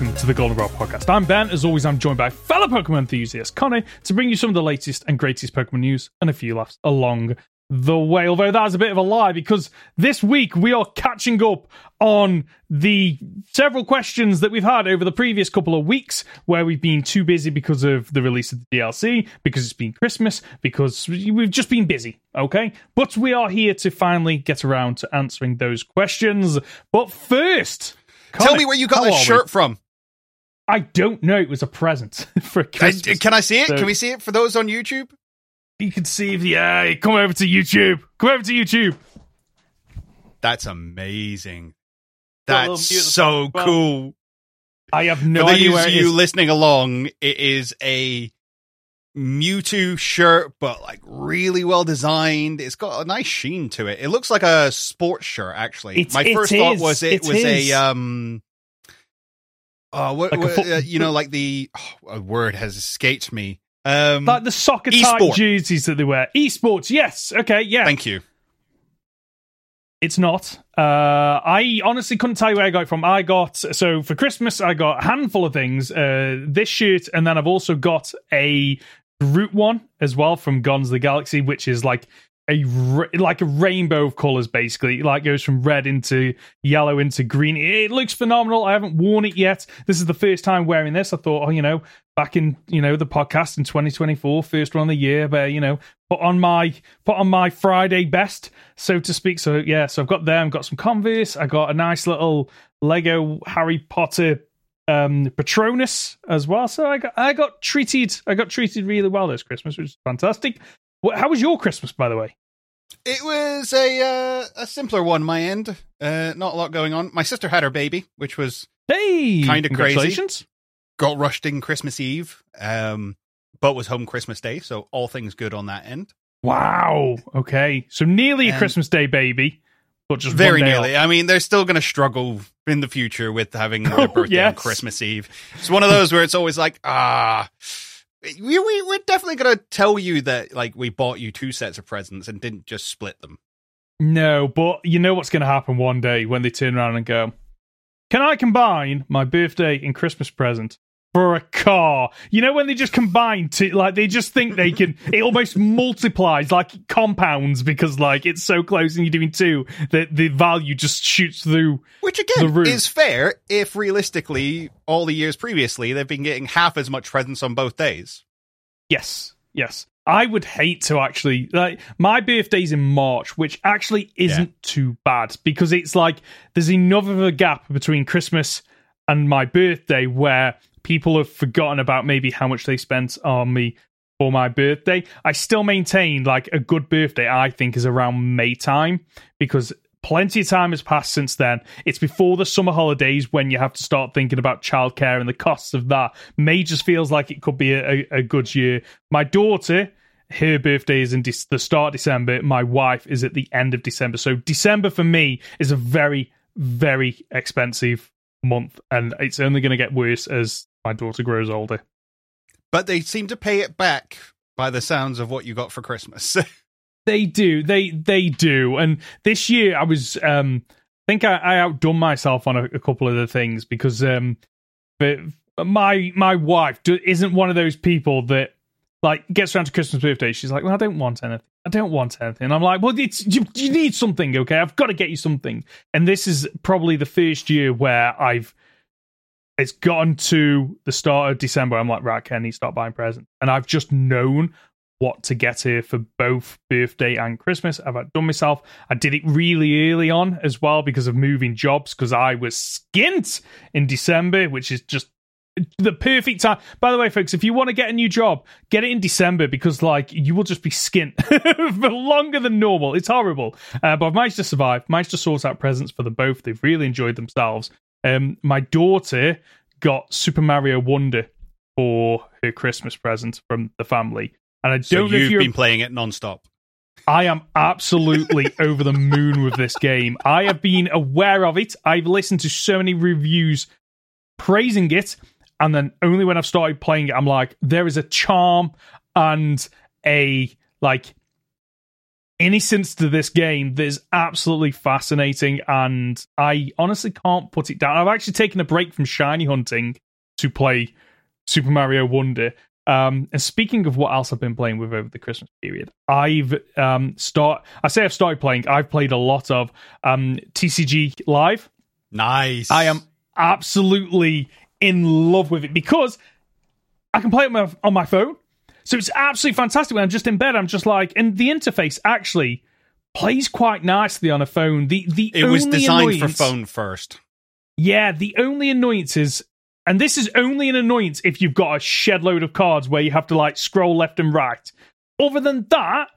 welcome to the Goldenrod Podcast. I'm Ben. As always, I'm joined by fellow Pokemon enthusiast Conor to bring you some of the latest and greatest Pokemon news and a few laughs along the way. Although that's a bit of a lie because this week we are catching up on the several questions that we've had over the previous couple of weeks where we've been too busy because of the release of the DLC, because it's been Christmas, because we've just been busy, okay? But we are here to finally get around to answering those questions. But first, Tell me where you got that are we? shirt from. I don't know. It was a present for I- Christmas. can I see it? So- Can we see it for those on YouTube? You can see the eye. Come over to YouTube. Come over to YouTube. That's amazing. Got a little That's mute at the so well. cool. I have no for idea those where it you is. listening along, it is a Mewtwo shirt, but like really well designed. It's got a nice sheen to it. It looks like a sports shirt, actually. It- My it first thought was it, It was is. a um. Oh, what, Like what, foot- uh, you know, like the oh, a word has escaped me. Um, like the soccer type jerseys that they wear. Esports, yes. Okay, yeah. thank you. It's not. Uh, I honestly couldn't tell you where I got it from. I got so for Christmas I got a handful of things. Uh, this shirt, and then I've also got a Groot one as well from Guardians of the Galaxy, which is like a like a rainbow of colors, basically. It, like goes from red into yellow into green. It looks phenomenal. I haven't worn it yet. This is the first time wearing this. I thought, oh, you know, back in you know the podcast in 2024, first one of the year, but you know, put on my put on my Friday best, so to speak. So yeah, so I've got them. I've got some Converse. I got a nice little Lego Harry Potter um Patronus as well. So I got I got treated. I got treated really well this Christmas, which is fantastic. Wh- How was your Christmas, by the way? It was a uh, a simpler one, my end. Uh, not a lot going on. My sister had her baby, which was Hey, Kinda crazy. congratulations. got rushed in Christmas Eve, um, but was home Christmas Day, so all things good on that end. Wow. Okay, so nearly a And- Christmas Day baby, but just Very nearly. off. I mean, they're still going to struggle in the future with having their birthday on yes. Christmas Eve. It's one of those where it's always like, ah. We, we, we're definitely to tell you that, like, we bought you two sets of presents and didn't just split them. No, but you know what's to happen one day when they turn around and go, "Can I combine my birthday and Christmas present for a car?" You know when they just combine to like they just think they can. it almost multiplies like compounds because like it's so close and you're doing two that the value just shoots through. Which, again, is fair if realistically, all the years previously, they've been getting half as much presents on both days. Yes, yes. I would hate to actually like my birthday's in March, which actually isn't too bad because it's like there's enough of a gap between Christmas and my birthday where people have forgotten about maybe how much they spent on me for my birthday. I still maintain like a good birthday, I think, is around May time because plenty of time has passed since then. It's before the summer holidays when you have to start thinking about childcare and the costs of that. May just feels like it could be a, a, good year. My daughter, her birthday is in de- the start of December. My wife is at the end of December. So December for me is a very, very expensive month, and it's only going to get worse as my daughter grows older. But they seem to pay it back by the sounds of what you got for Christmas. They do. They they do. And this year I was um I think I, I outdone myself on a, a couple of the things because um but my my wife do, isn't one of those people that like gets around to Christmas birthday. She's like, well, I don't want anything. I don't want anything. I'm like, well, it's you, you need something, okay? I've got to get you something. And this is probably the first year where I've it's gotten to the start of December. I'm like, right, Kenny, start buying presents. And I've just known what to get here for both birthday and Christmas. I've outdone myself. I did it really early on as well because of moving jobs because I was skint in December, which is just the perfect time. By the way, folks, if you want to get a new job, get it in December because, like, you will just be skint for longer than normal. It's horrible. Uh, but I've managed to survive, managed to sort out presents for them both. They've really enjoyed themselves. Um, my daughter got Super Mario Wonder for her Christmas present from the family. And I don't so you've been playing it nonstop. I am absolutely over the moon with this game. I have been aware of it. I've listened to so many reviews praising it, and then only when I've started playing it, I'm like, there is a charm and a like innocence to this game that is absolutely fascinating, and I honestly can't put it down. I've actually taken a break from shiny hunting to play Super Mario Wonder. Um, and speaking of what else I've been playing with over the Christmas period, I've um, start. I say I've started playing. I've played a lot of um, TCG Live. Nice. I am absolutely in love with it because I can play it on my, on my phone. So it's absolutely fantastic when I'm just in bed. I'm just like, and the interface actually plays quite nicely on a phone. The the it was designed annoyance, for phone first. Yeah, the only annoyance is, and this is only an annoyance if you've got a shed load of cards where you have to like scroll left and right. Other than that,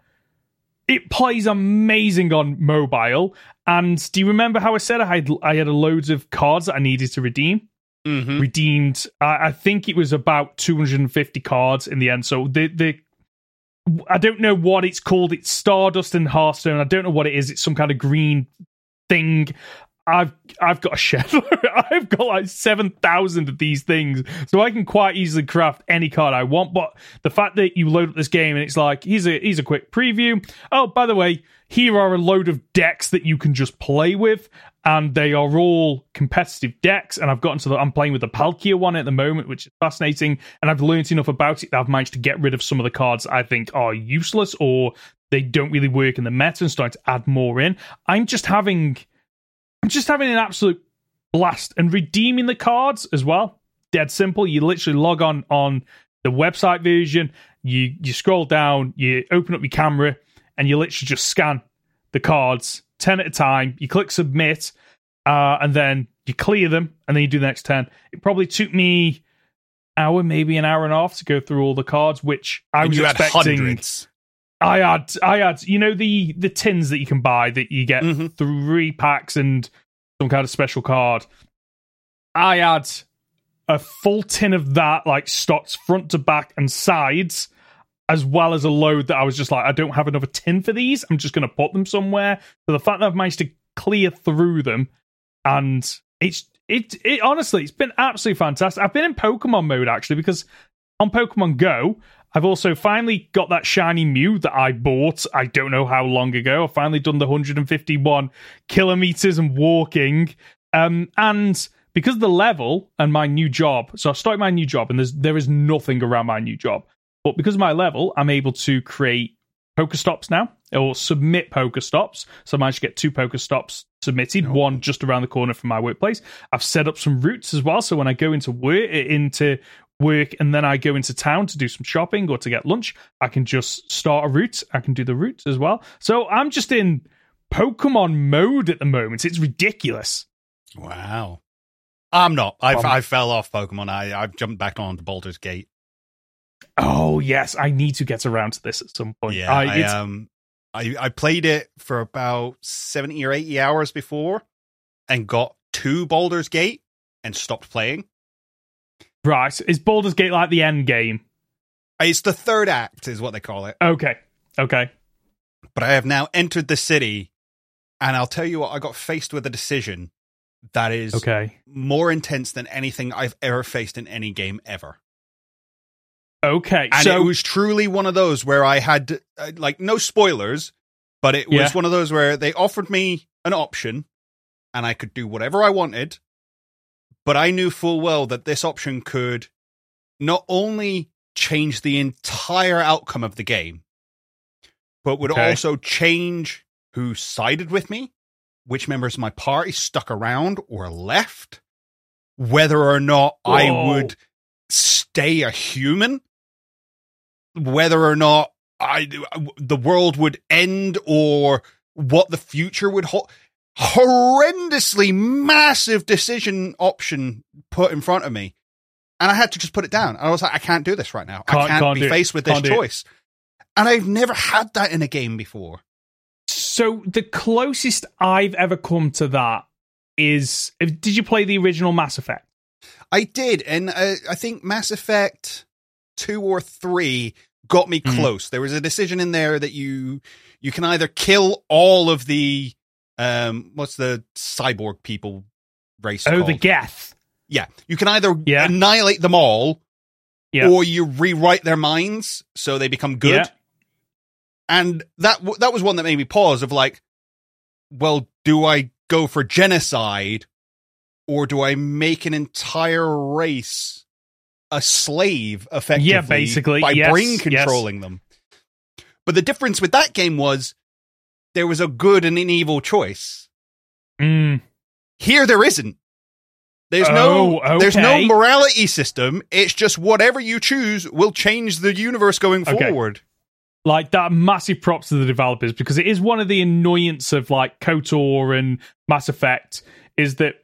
it plays amazing on mobile. And do you remember how I said I had I had loads of cards that I needed to redeem? Mm-hmm. redeemed. I, I think it was about 250 cards in the end. So the the I don't know what it's called. It's Stardust and Hearthstone. I don't know what it is. It's some kind of green thing. I've I've got a shed. I've got like seven thousand of these things, so I can quite easily craft any card I want. But the fact that you load up this game and it's like here's a here's a quick preview. Oh, by the way, here are a load of decks that you can just play with, and they are all competitive decks. And I've gotten to the I'm playing with the Palkia one at the moment, which is fascinating. And I've learned enough about it that I've managed to get rid of some of the cards I think are useless or they don't really work in the meta and starting to add more in. I'm just having just having an absolute blast and redeeming the cards as well. Dead simple. You literally log on on the website version. You you scroll down. You open up your camera and you literally just scan the cards ten at a time. You click submit, uh, and then you clear them, and then you do the next ten. It probably took me hour, maybe an hour and a half to go through all the cards, which I And was expecting. hundreds. I had, I had, you know, the the tins that you can buy that you get Mhm. three packs and some kind of special card. I had a full tin of that, like stocks front to back and sides, as well as a load that I was just like, I don't have another tin for these. I'm just going to put them somewhere. So the fact that I've managed to clear through them, and it's it it honestly, it's been absolutely fantastic. I've been in Pokemon mode actually because on Pokemon Go, I've also finally got that shiny Mew that I bought. I don't know how long ago. I've finally done the 151 kilometers and walking. Um, and because of the level and my new job, so I started my new job, and there's there is nothing around my new job. But because of my level, I'm able to create Pokestops now, or submit Pokestops. So I managed to get two Pokestops submitted, one just around the corner from my workplace. I've set up some routes as well, so when I go into work, into work, and then I go into town to do some shopping or to get lunch, I can just start a route. I can do the route as well. So I'm just in Pokemon mode at the moment. It's ridiculous. Wow. I'm not. I Um, I fell off Pokemon. I I jumped back on to Baldur's Gate. Oh yes, I need to get around to this at some point. Yeah, I, I, um, I I played it for about seventy or eighty hours before, and got to Baldur's Gate and stopped playing. Right. Is Baldur's Gate like the end game? It's the third act, is what they call it. Okay, okay. But I have now entered the city, and I'll tell you what, I got faced with a decision that is Okay. more intense than anything I've ever faced in any game ever. Okay. And so it was truly one of those where I had uh, like no spoilers, but it was Yeah. one of those where they offered me an option and I could do whatever I wanted, but I knew full well that this option could not only change the entire outcome of the game, but would Okay. also change who sided with me, which members of my party stuck around or left, whether or not I would stay a human, whether or not I the world would end or what the future would hold. Horrendously massive decision option put in front of me, and I had to just put it down. I was like, I can't do this right now. I Can't- can't, can't be it. faced with this Can't it. choice. And I've never had that in a game before. so the closest I've ever come to that is did you play the original Mass Effect? I did, and uh, I think Mass Effect two or three got me Mhm. close. There was a decision in there that you you can either kill all of the um what's the cyborg people race Oh, called? the Geth. yeah, you can either Yeah. annihilate them all, Yeah. or you rewrite their minds so they become good. Yeah. and that w- that was one that made me pause. Of like, well, do I go for genocide, or do I make an entire race a slave effectively? Yeah, basically, by yes, brain yes. controlling them. But the difference with that game was there was a good and an evil choice. Mm. Here there isn't. There's Oh, no there's no morality system. It's just whatever you choose will change the universe going Okay. forward. like that massive props to the developers because it is one of the annoyance of like kotor and mass effect is that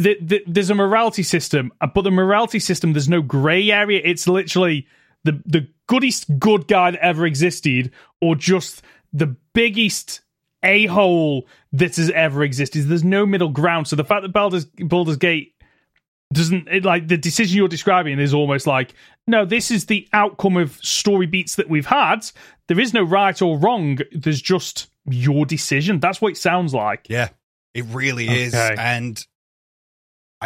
th- th- there's a morality system uh, but the morality system there's no gray area it's literally the the goodest good guy that ever existed or just the biggest a-hole that has ever existed. There's no middle ground. So the fact that Baldur's, Baldur's Gate doesn't it, like the decision you're describing is almost like no this is the outcome of story beats that we've had. There is no right or wrong. There's just your decision. That's what it sounds like. Yeah, it really is, and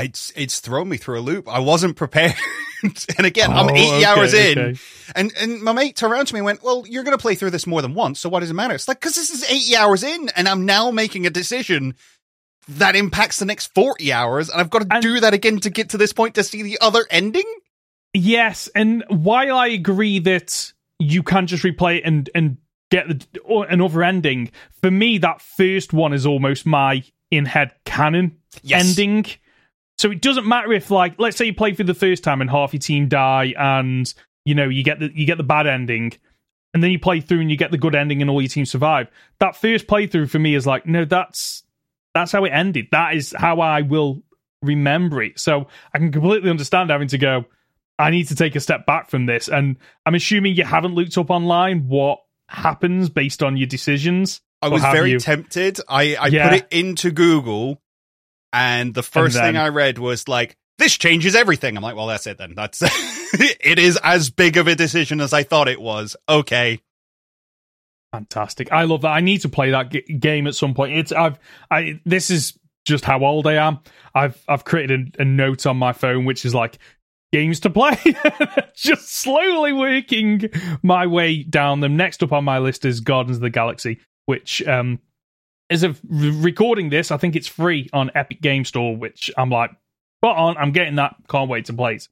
it's it's thrown me through a loop. I wasn't prepared, and again, I'm Oh, 80 okay, hours in, okay. and and my mate turned around to me and went, "Well, you're going to play through this more than once, so what does it matter?" It's like because this is 80 hours in, and I'm now making a decision that impacts the next 40 hours, and I've got to And- do that again to get to this point to see the other ending. yes and while i agree that you can't just replay it and and get the, another ending for me that first one is almost my in-head canon Yes. ending. So it doesn't matter if, like, let's say you play through the first time and half your team die, and you know you get the you get the bad ending, and then you play through and you get the good ending, and all your team survive. That first playthrough for me is like, no, that's that's how it ended. That is how I will remember it. So I can completely understand having to go. I need to take a step back from this, and I'm assuming you haven't looked up online what happens based on your decisions. I was very you? tempted. I, I Yeah. put it into Google, and the first then- thing I read was like, "This changes everything." I'm like, "Well, that's it then. That's it is as big of a decision as I thought it was." Okay, Fantastic. I love that. I need to play that g- game at some point. It's I've I this is just how old I am. I've I've created a, a note on my phone which is like games to play. just slowly working my way down them. Next up on my list is Guardians of the Galaxy, which um as of recording this, I think it's free on Epic Game Store, which I'm like, but on, I'm getting that. Can't wait to play it.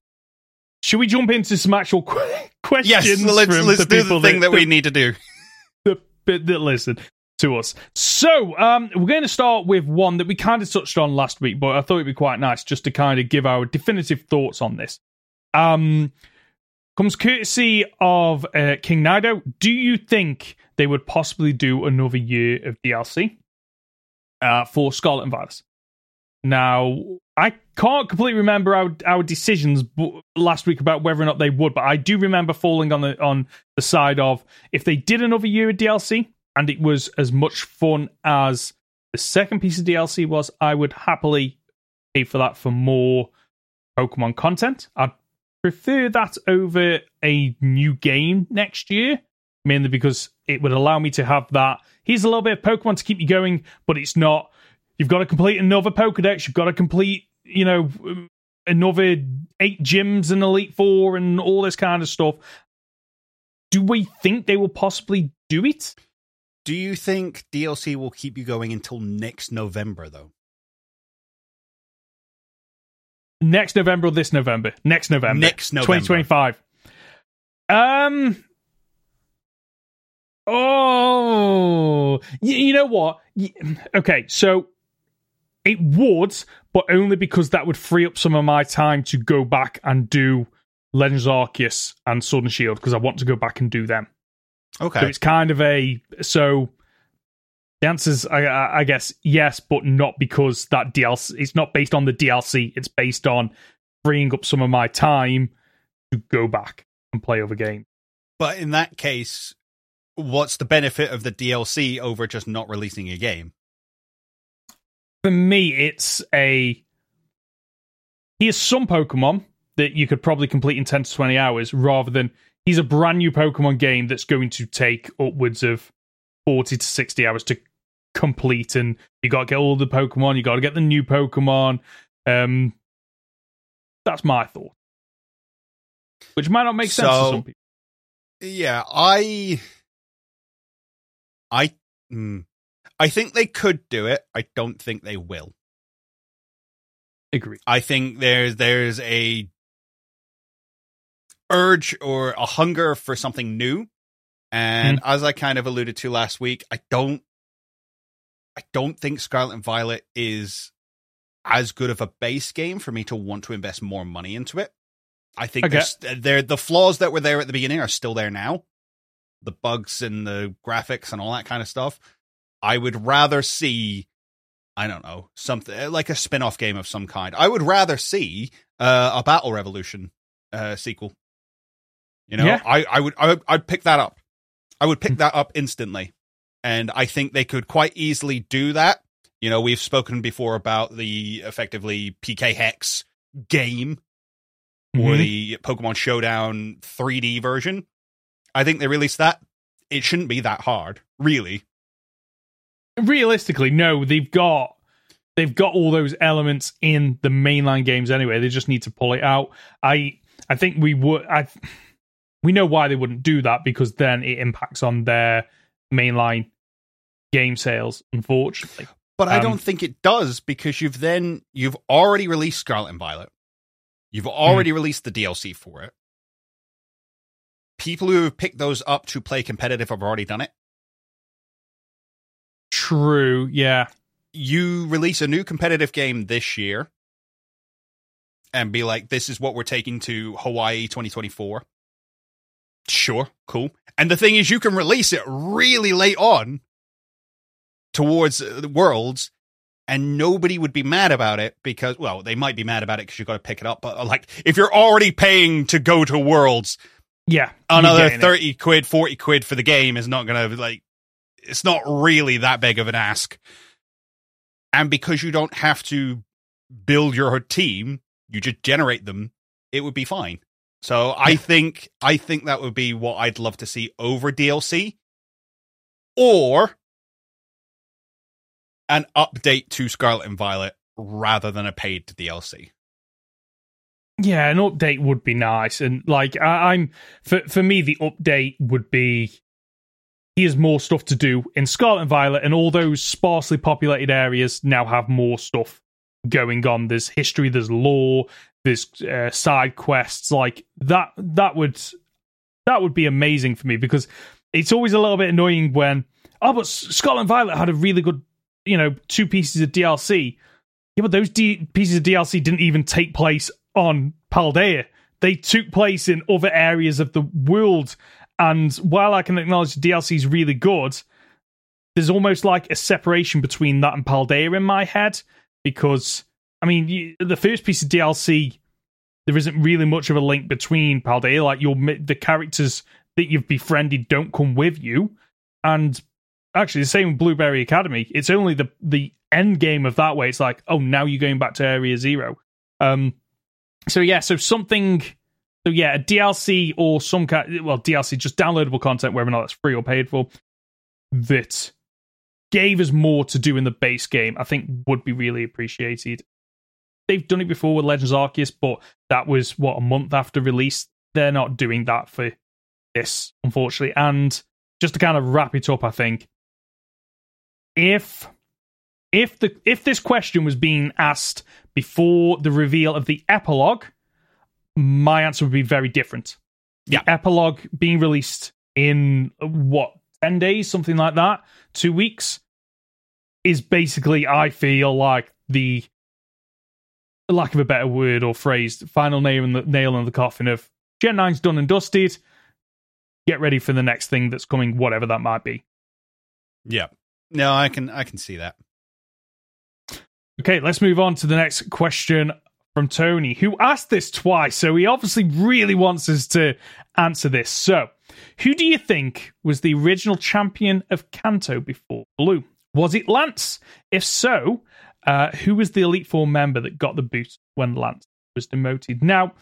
Should we jump into some actual qu- questions? yes. Let's from let's the do the thing that, we need to do. the bit that listen to us. So, um, we're going to start with one that we kind of touched on last week, but I thought it'd be quite nice just to kind of give our definitive thoughts on this. Um, comes courtesy of uh, King Nido. Do you think they would possibly do another year of DLC uh, for Scarlet and Violet? Now, I can't completely remember our our decisions bu- last week about whether or not they would, but I do remember falling on the on the side of if they did another year of DLC and it was as much fun as the second piece of DLC was, I would happily pay for that for more Pokemon content. I'd prefer that over a new game next year, mainly because it would allow me to have that. Here's a little bit of Pokemon to keep you going, but it's not. You've got to complete another Pokedex. You've got to complete, you know, another eight gyms and Elite Four and all this kind of stuff. Do we think they will possibly do it? Do you think DLC will keep you going until next November though? Next November or this November? Next November. Next November. 2025. Um. Oh, you, you know what? Y- Okay, so it would, but only because that would free up some of my time to go back and do Legends of Arceus and Sword and Shield because I want to go back and do them. Okay. So it's kind of a so. The answer's, I, I I guess, yes, but not because that DLC. It's not based on the DLC. It's based on freeing up some of my time to go back and play other games. But in that case, what's the benefit of the DLC over just not releasing a game? For me, it's a here's some Pokemon that you could probably complete in ten to twenty hours, rather than he's a brand new Pokemon game that's going to take upwards of forty to sixty hours to complete, and you got to get all the Pokemon, you got to get the new Pokemon. Um, that's my thought, which might not make sense to some people. Yeah, I I mm, I think they could do it. I don't think they will. Agree. I think there's there's a urge or a hunger for something new. And as I kind of alluded to last week, I don't I don't think Scarlet and Violet is as good of a base game for me to want to invest more money into it. I think Okay. there's- there the flaws that were there at the beginning are still there now. The bugs and the graphics and all that kind of stuff. I would rather see I don't know, something like a spin-off game of some kind. I would rather see uh, a Battle Revolution uh, sequel. You know, Yeah. I, I would I would I'd pick that up. I would pick that up instantly. And I think they could quite easily do that. You know, we've spoken before about the effectively PKHeX game or Mhm. the Pokemon Showdown 3D version. I think they released that. It shouldn't be that hard, really. realistically, no, they've got they've got all those elements in the mainline games anyway. They just need to pull it out. I I think we would I we know why they wouldn't do that because then it impacts on their mainline game sales, unfortunately. But I Um, don't think it does because you've then you've already released Scarlet and Violet. You've already released the DLC for it. People who have picked those up to play competitive have already done it. True, yeah. You release a new competitive game this year and be like, this is what we're taking to Hawaii 2024. Sure, cool. And the thing is, you can release it really late on towards uh, the worlds, and nobody would be mad about it because, well, they might be mad about it because you've got to pick it up. But like, if you're already paying to go to worlds, Yeah. another getting it. 30 quid, 40 quid for the game is not going to, like, it's not really that big of an ask. And because you don't have to build your team, you just generate them, it would be fine. So I think I think that would be what I'd love to see over DLC or an update to Scarlet and Violet rather than a paid DLC. Yeah, an update would be nice, and like I, I'm for for me, the update would be here's more stuff to do in Scarlet and Violet, and all those sparsely populated areas now have more stuff going on. There's history, there's lore, there's uh, side quests. Like that, that would that would be amazing for me because it's always a little bit annoying when oh, but Scarlet and Violet had a really good, you know, two pieces of DLC. Yeah, but those D- pieces of DLC didn't even take place on Paldea. They took place in other areas of the world. And while I can acknowledge the DLC is really good, there's almost like a separation between that and Paldea in my head. Because, I mean, the first piece of DLC, there isn't really much of a link between Paldea. Like, your the characters that you've befriended don't come with you. And actually, the same with Blueberry Academy. It's only the the end game of that way. It's like, oh, now you're going back to Area Zero. Um, so yeah, so something, so yeah, a DLC or some kind, well, DLC, just downloadable content, whether or not it's free or paid for, that gave us more to do in the base game. I think would be really appreciated. They've done it before with Legends Arceus, but that was what a month after release. They're not doing that for this, unfortunately. And just to kind of wrap it up, I think if if the if this question was being asked before the reveal of the epilogue, my answer would be very different. Yeah. The epilogue being released in what ten days, something like that, two weeks, is basically I feel like the lack of a better word or phrase, final nail in the nail in the coffin of Gen 9's done and dusted. Get ready for the next thing that's coming, whatever that might be. Yeah. No, I can I can see that. Okay, let's move on to the next question from Tony, who asked this twice. So he obviously really wants us to answer this. So, who do you think was the original champion of Kanto before Blue? Was it Lance? If so, uh, who was the Elite Four member that got the boot when Lance was demoted? Now,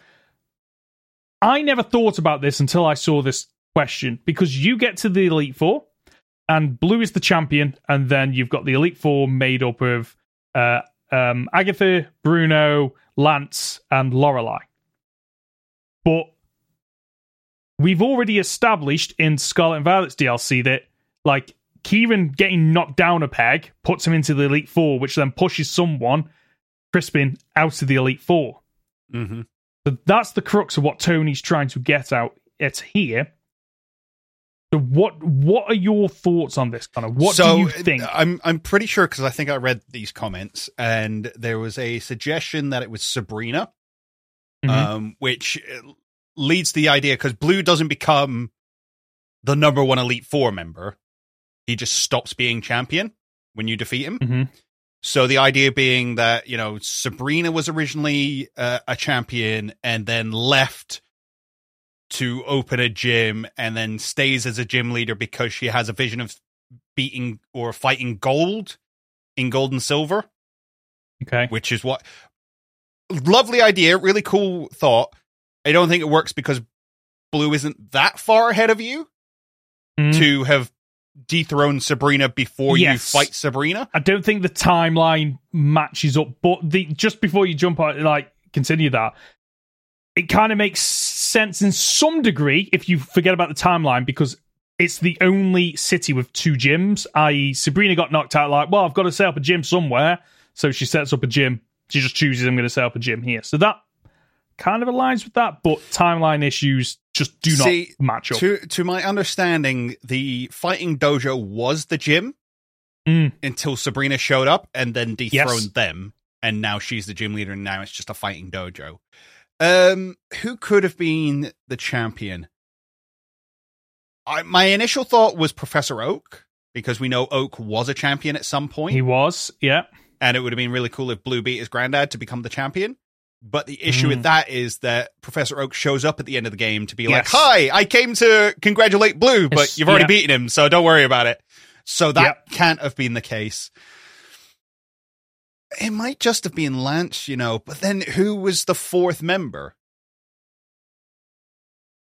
I never thought about this until I saw this question because you get to the Elite Four and Blue is the champion, and then you've got the Elite Four made up of uh, um, Agatha, Bruno, Lance, and Lorelei. But we've already established in Scarlet and Violet's DLC that, like, Kieran getting knocked down a peg puts him into the Elite Four, which then pushes someone, Crispin, out of the Elite 4 Mm-hmm. So that's the crux of what Tony's trying to get out at here. So what what are your thoughts on this, kind of What so, do you think? I'm I'm pretty sure because I think I read these comments and there was a suggestion that it was Sabrina, Mhm. um, which leads to the idea because Blue doesn't become the number one Elite Four member; he just stops being champion when you defeat him. Mhm. So the idea being that you know Sabrina was originally uh, a champion and then left to open a gym and then stays as a gym leader because she has a vision of beating or fighting gold in gold and silver, Okay. which is what lovely idea, really cool thought. I don't think it works because Blue isn't that far ahead of you Mm. to have dethroned Sabrina before you fight Sabrina. I don't think the timeline matches up, but the just before you jump out, like continue that, it kind of makes sense in some degree if you forget about the timeline because it's the only city with two gyms. I.e., Sabrina got knocked out. Like, well, I've got to set up a gym somewhere, so she sets up a gym. She just chooses I'm going to set up a gym here. So that kind of aligns with that, but timeline issues just do not See, match up. To to my understanding, the fighting dojo was the gym Mm. until Sabrina showed up and then dethroned Yes. them, and now she's the gym leader, and now it's just a fighting dojo. Um, who could have been the champion? I, my initial thought was Professor Oak because we know Oak was a champion at some point, He was, yeah. and it would have been really cool if Blue beat his granddad to become the champion. But the issue Mm. with that is that Professor Oak shows up at the end of the game to be like, "Hi, I came to congratulate Blue, but Yes, you've already yeah. beaten him, so don't worry about it." So that Yep. can't have been the case. It might just have been Lance, you know. But then, who was the fourth member?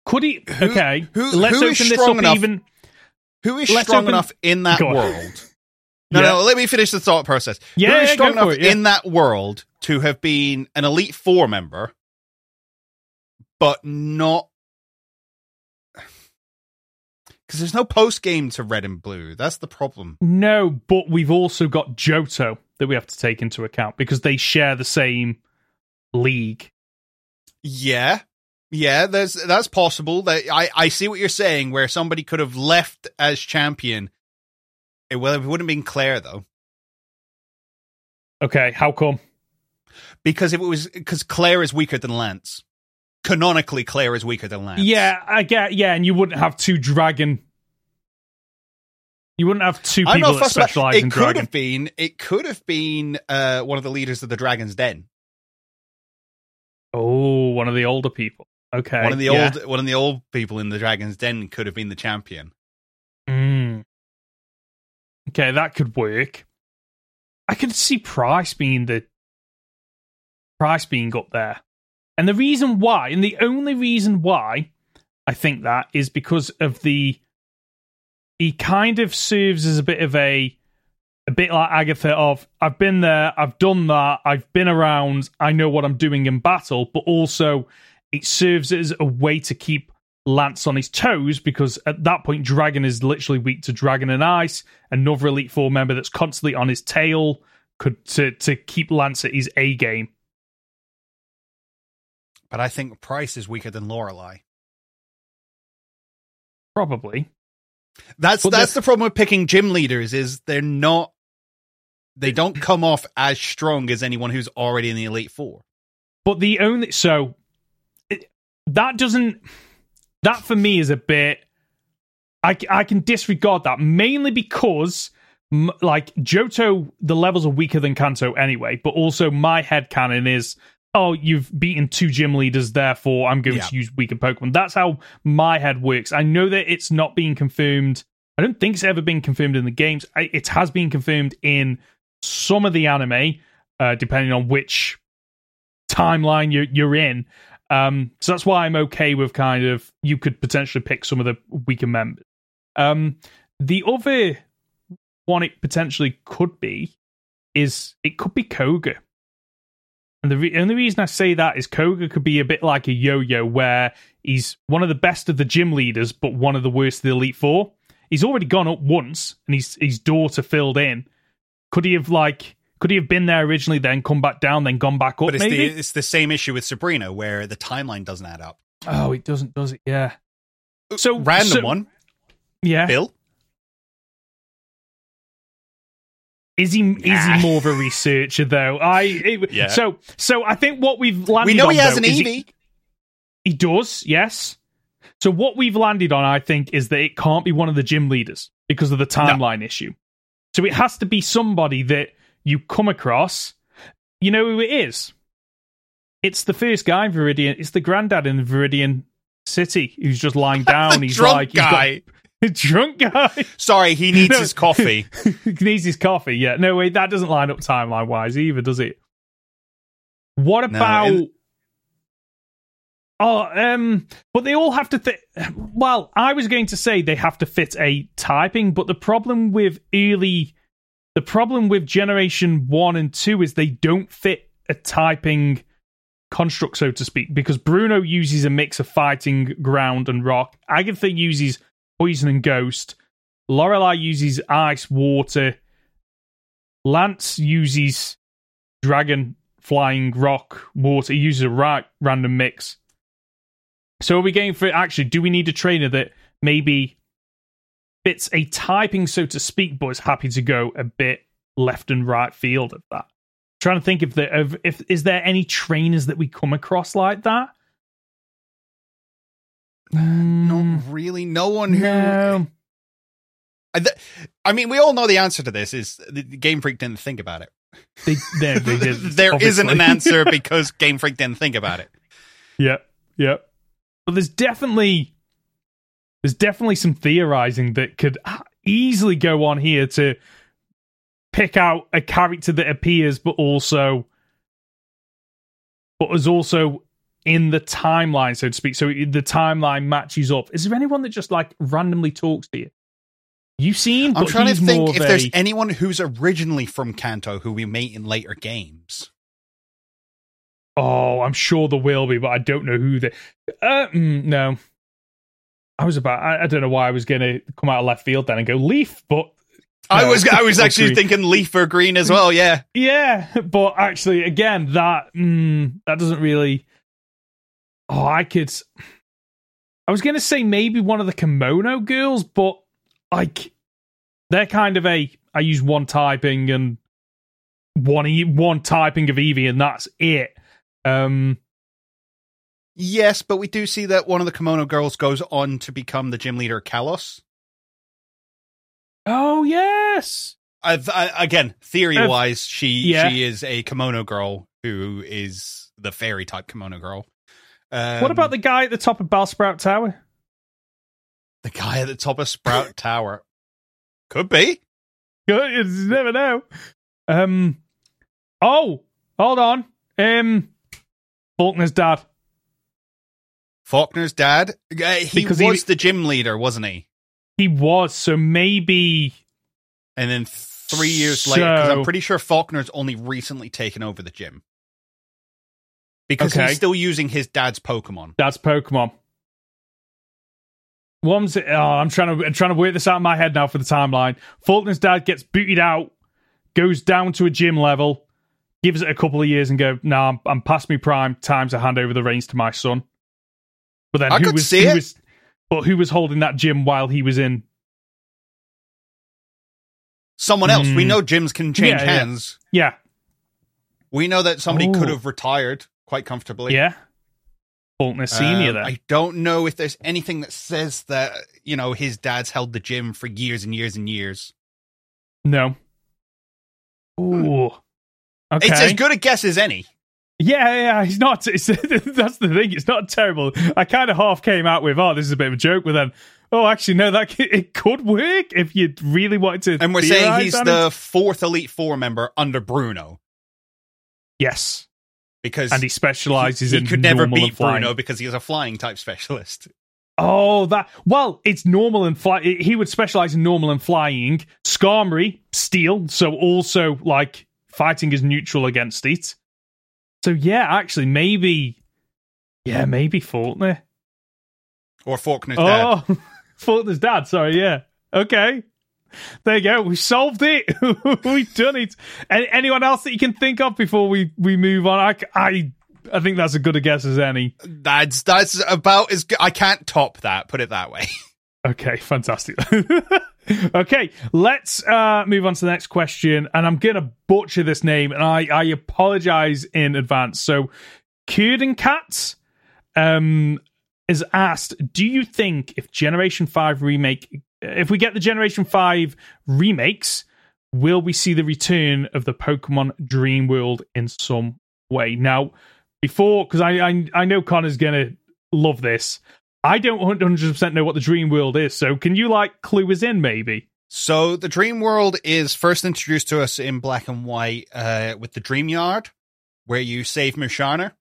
Could he? Who- okay, who- let's who is open this strong up enough- even. Who is strong open- enough in that world? No, Yeah. no. Let me finish the thought process. Yeah, who is yeah, strong enough it, yeah. in that world to have been an elite four member, but not because there's no post game to red and blue. That's the problem. No, but we've also got Johto that we have to take into account because they share the same league. Yeah, yeah. There's that's possible. That I I see what you're saying. Where somebody could have left as champion. It, well, it wouldn't have been Claire though, Okay, how come? because if it was because Claire is weaker than Lance. Canonically, Claire is weaker than Lance. Yeah, I get. Yeah, and you wouldn't have two dragon. You wouldn't have two people that fussed about specialize it. Could have been. It could have been uh, one of the leaders of the Dragon's Den. Oh, one of the older people. Okay, one of the yeah. old. One of the old people in the Dragon's Den could have been the champion. Mm. Okay, that could work. I could see Pryce being the Pryce being up there. And the reason why, and the only reason why I think that is because of the he kind of serves as a bit of a a bit like Agatha of I've been there, I've done that, I've been around, I know what I'm doing in battle, but also it serves as a way to keep Lance on his toes because at that point Dragon is literally weak to Dragon and Ice. Another Elite Four member that's constantly on his tail could to to keep Lance at his A game. But I think Pryce is weaker than Lorelei. Probably. That's But that's the- the problem with picking gym leaders is they're not. They don't come off as strong as anyone who's already in the Elite Four. But the only so it, that doesn't that for me is a bit. I I can disregard that mainly because like Johto the levels are weaker than Kanto anyway, but also my head canon is oh you've beaten two gym leaders therefore I'm going Yeah. to use weaker Pokemon. That's how my head works. I know that it's not being confirmed. I don't think it's ever been confirmed in the games. I, it has been confirmed in some of the anime, uh, depending on which timeline you're you're in. Um, so that's why I'm okay with kind of you could potentially pick some of the weaker members. Um, the other one it potentially could be is it could be Koga. And the re- only reason I say that is Koga could be a bit like a yo-yo, where he's one of the best of the gym leaders, but one of the worst of the Elite Four. he's already gone up once, and his his daughter filled in. Could he have like? Could he have been there originally, then come back down, then gone back up? But it's maybe. the it's the same issue with Sabrina where the timeline doesn't add up. oh, it doesn't, does it? Yeah. Uh, so Random so- one, Yeah. Bill. Is he is he more of a researcher though? I it- Yeah. so so I think what we've landed We know on, he has though, an is Eevee. He does, yes. So what we've landed on, I think, is that it can't be one of the gym leaders because of the timeline issue. So it has to be somebody that you come across. You know who it is? It's the first guy in Viridian. It's the granddad in the Viridian City who's just lying down. He's Drunk like he's got- guy. drunk guy. Sorry, he needs No. his coffee. he needs his coffee. Yeah, no wait, that doesn't line up timeline wise either, does it? What No, about? it- Oh, um, but they all have to. Th- well, I was going to say they have to fit a typing, but the problem with early, the problem with generation one and two is they don't fit a typing construct, so to speak, because Bruno uses a mix of fighting, ground, and rock. Agatha uses poison and ghost. Lorelei uses ice, water. Lance uses dragon, flying, rock, water. He uses a right random mix. So are we going for actually? Do we need a trainer that maybe fits a typing, so to speak, but is happy to go a bit left and right field of that? trying to think if there if is there any trainers that we come across like that? Not mm. really. No one who. No. I, th- I mean, we all know the answer to this. Is Game Freak didn't think about it. They, they, they did, there not an answer because Game Freak didn't think about it. Yeah, yeah. But there's definitely there's definitely some theorizing that could easily go on here to pick out a character that appears, but also but is also in the timeline, so to speak. So the timeline matches up. Is there anyone that just like randomly talks to you? You've seen. I'm trying to think if there's anyone who's originally from Kanto who we meet in later games. Oh, I'm sure there will be, but I don't know who they. Uh, mm, no, I was about. I, I don't know why I was going to come out of left field then and go Leaf, but I was I was actually thinking Leaf or Green as well. Yeah, yeah, but actually, again, that mm, that doesn't really. Oh, I could. I was going to say maybe one of the kimono girls, but like they're kind of a. I use one typing and one one typing of Eevee, and that's it. Um, yes, but we do see that one of the Kimono girls goes on to become the gym leader, Kalos. oh yes, I, I, again, theory Uh, wise, she yeah. she is a kimono girl who is the fairy type kimono girl. Um, what about the guy at the top of Bellsprout Tower? the guy at the top of Sprout Tower? Could be. You never know. Um. Oh, hold on. Um, Falkner's dad. Falkner's dad. Uh, he Because he- was the gym leader, wasn't he? He was so maybe. And then three years later, because I'm pretty sure Falkner's only recently taken over the gym because Okay. he's still using his dad's Pokemon. That's Pokemon. One's oh, I'm trying to I'm trying to work this out in my head now for the timeline. Falkner's dad gets booted out, goes down to a gym level, gives it a couple of years, and go, "No, I'm, I'm past my prime. Time to hand over the reins to my son." But then I who could was who was, but who was holding that gym while he was in? Someone else. We Hmm. know gyms can change Yeah, yeah. hands. Yeah, We know that somebody could Oh. have retired quite comfortably. yeah. Falkner senior Um, then. I don't know if there's anything that says that you know his dad's held the gym for years and years and years. No. Ooh. Okay. It's as good a guess as any. Yeah, yeah, he's not. It's, that's the thing. It's not terrible. I kind of half came out with, "Oh, this is a bit of a joke," but then, oh, actually, no, that it could work if you really wanted to. And we're saying he's the it. fourth Elite Four member under Bruno yes, because and he specializes he, in he could never beat. Bruno because he is a flying type specialist. Oh, that well, it's normal and fly. He would specialize in normal and flying. Skarmory, steel, so also like fighting is neutral against it. So yeah, actually, maybe, yeah, maybe Falkner. Or Falkner's oh, dad. Oh, Falkner's dad. Sorry, yeah. okay. There you go. We solved it. We've done it. Any, anyone else that you can think of before we, we move on? I, I, I think that's as good a guess as any. That's that's about as good. I can't top that. Put it that way. Okay, fantastic. okay, let's uh, move on to the next question. And I'm going to butcher this name, and I, I apologize in advance. So, Kurden Cats um, is asked Do you think if Generation 5 remake, if we get the Generation 5 remakes, will we see the return of the Pokemon Dream World in some way? Now, before, because I, I, I know Conor's to love this. I don't 100% know what the dream world is. So can you like clue us in maybe? So the dream world is first introduced to us in black and white uh, with the dream yard where you save Musharna,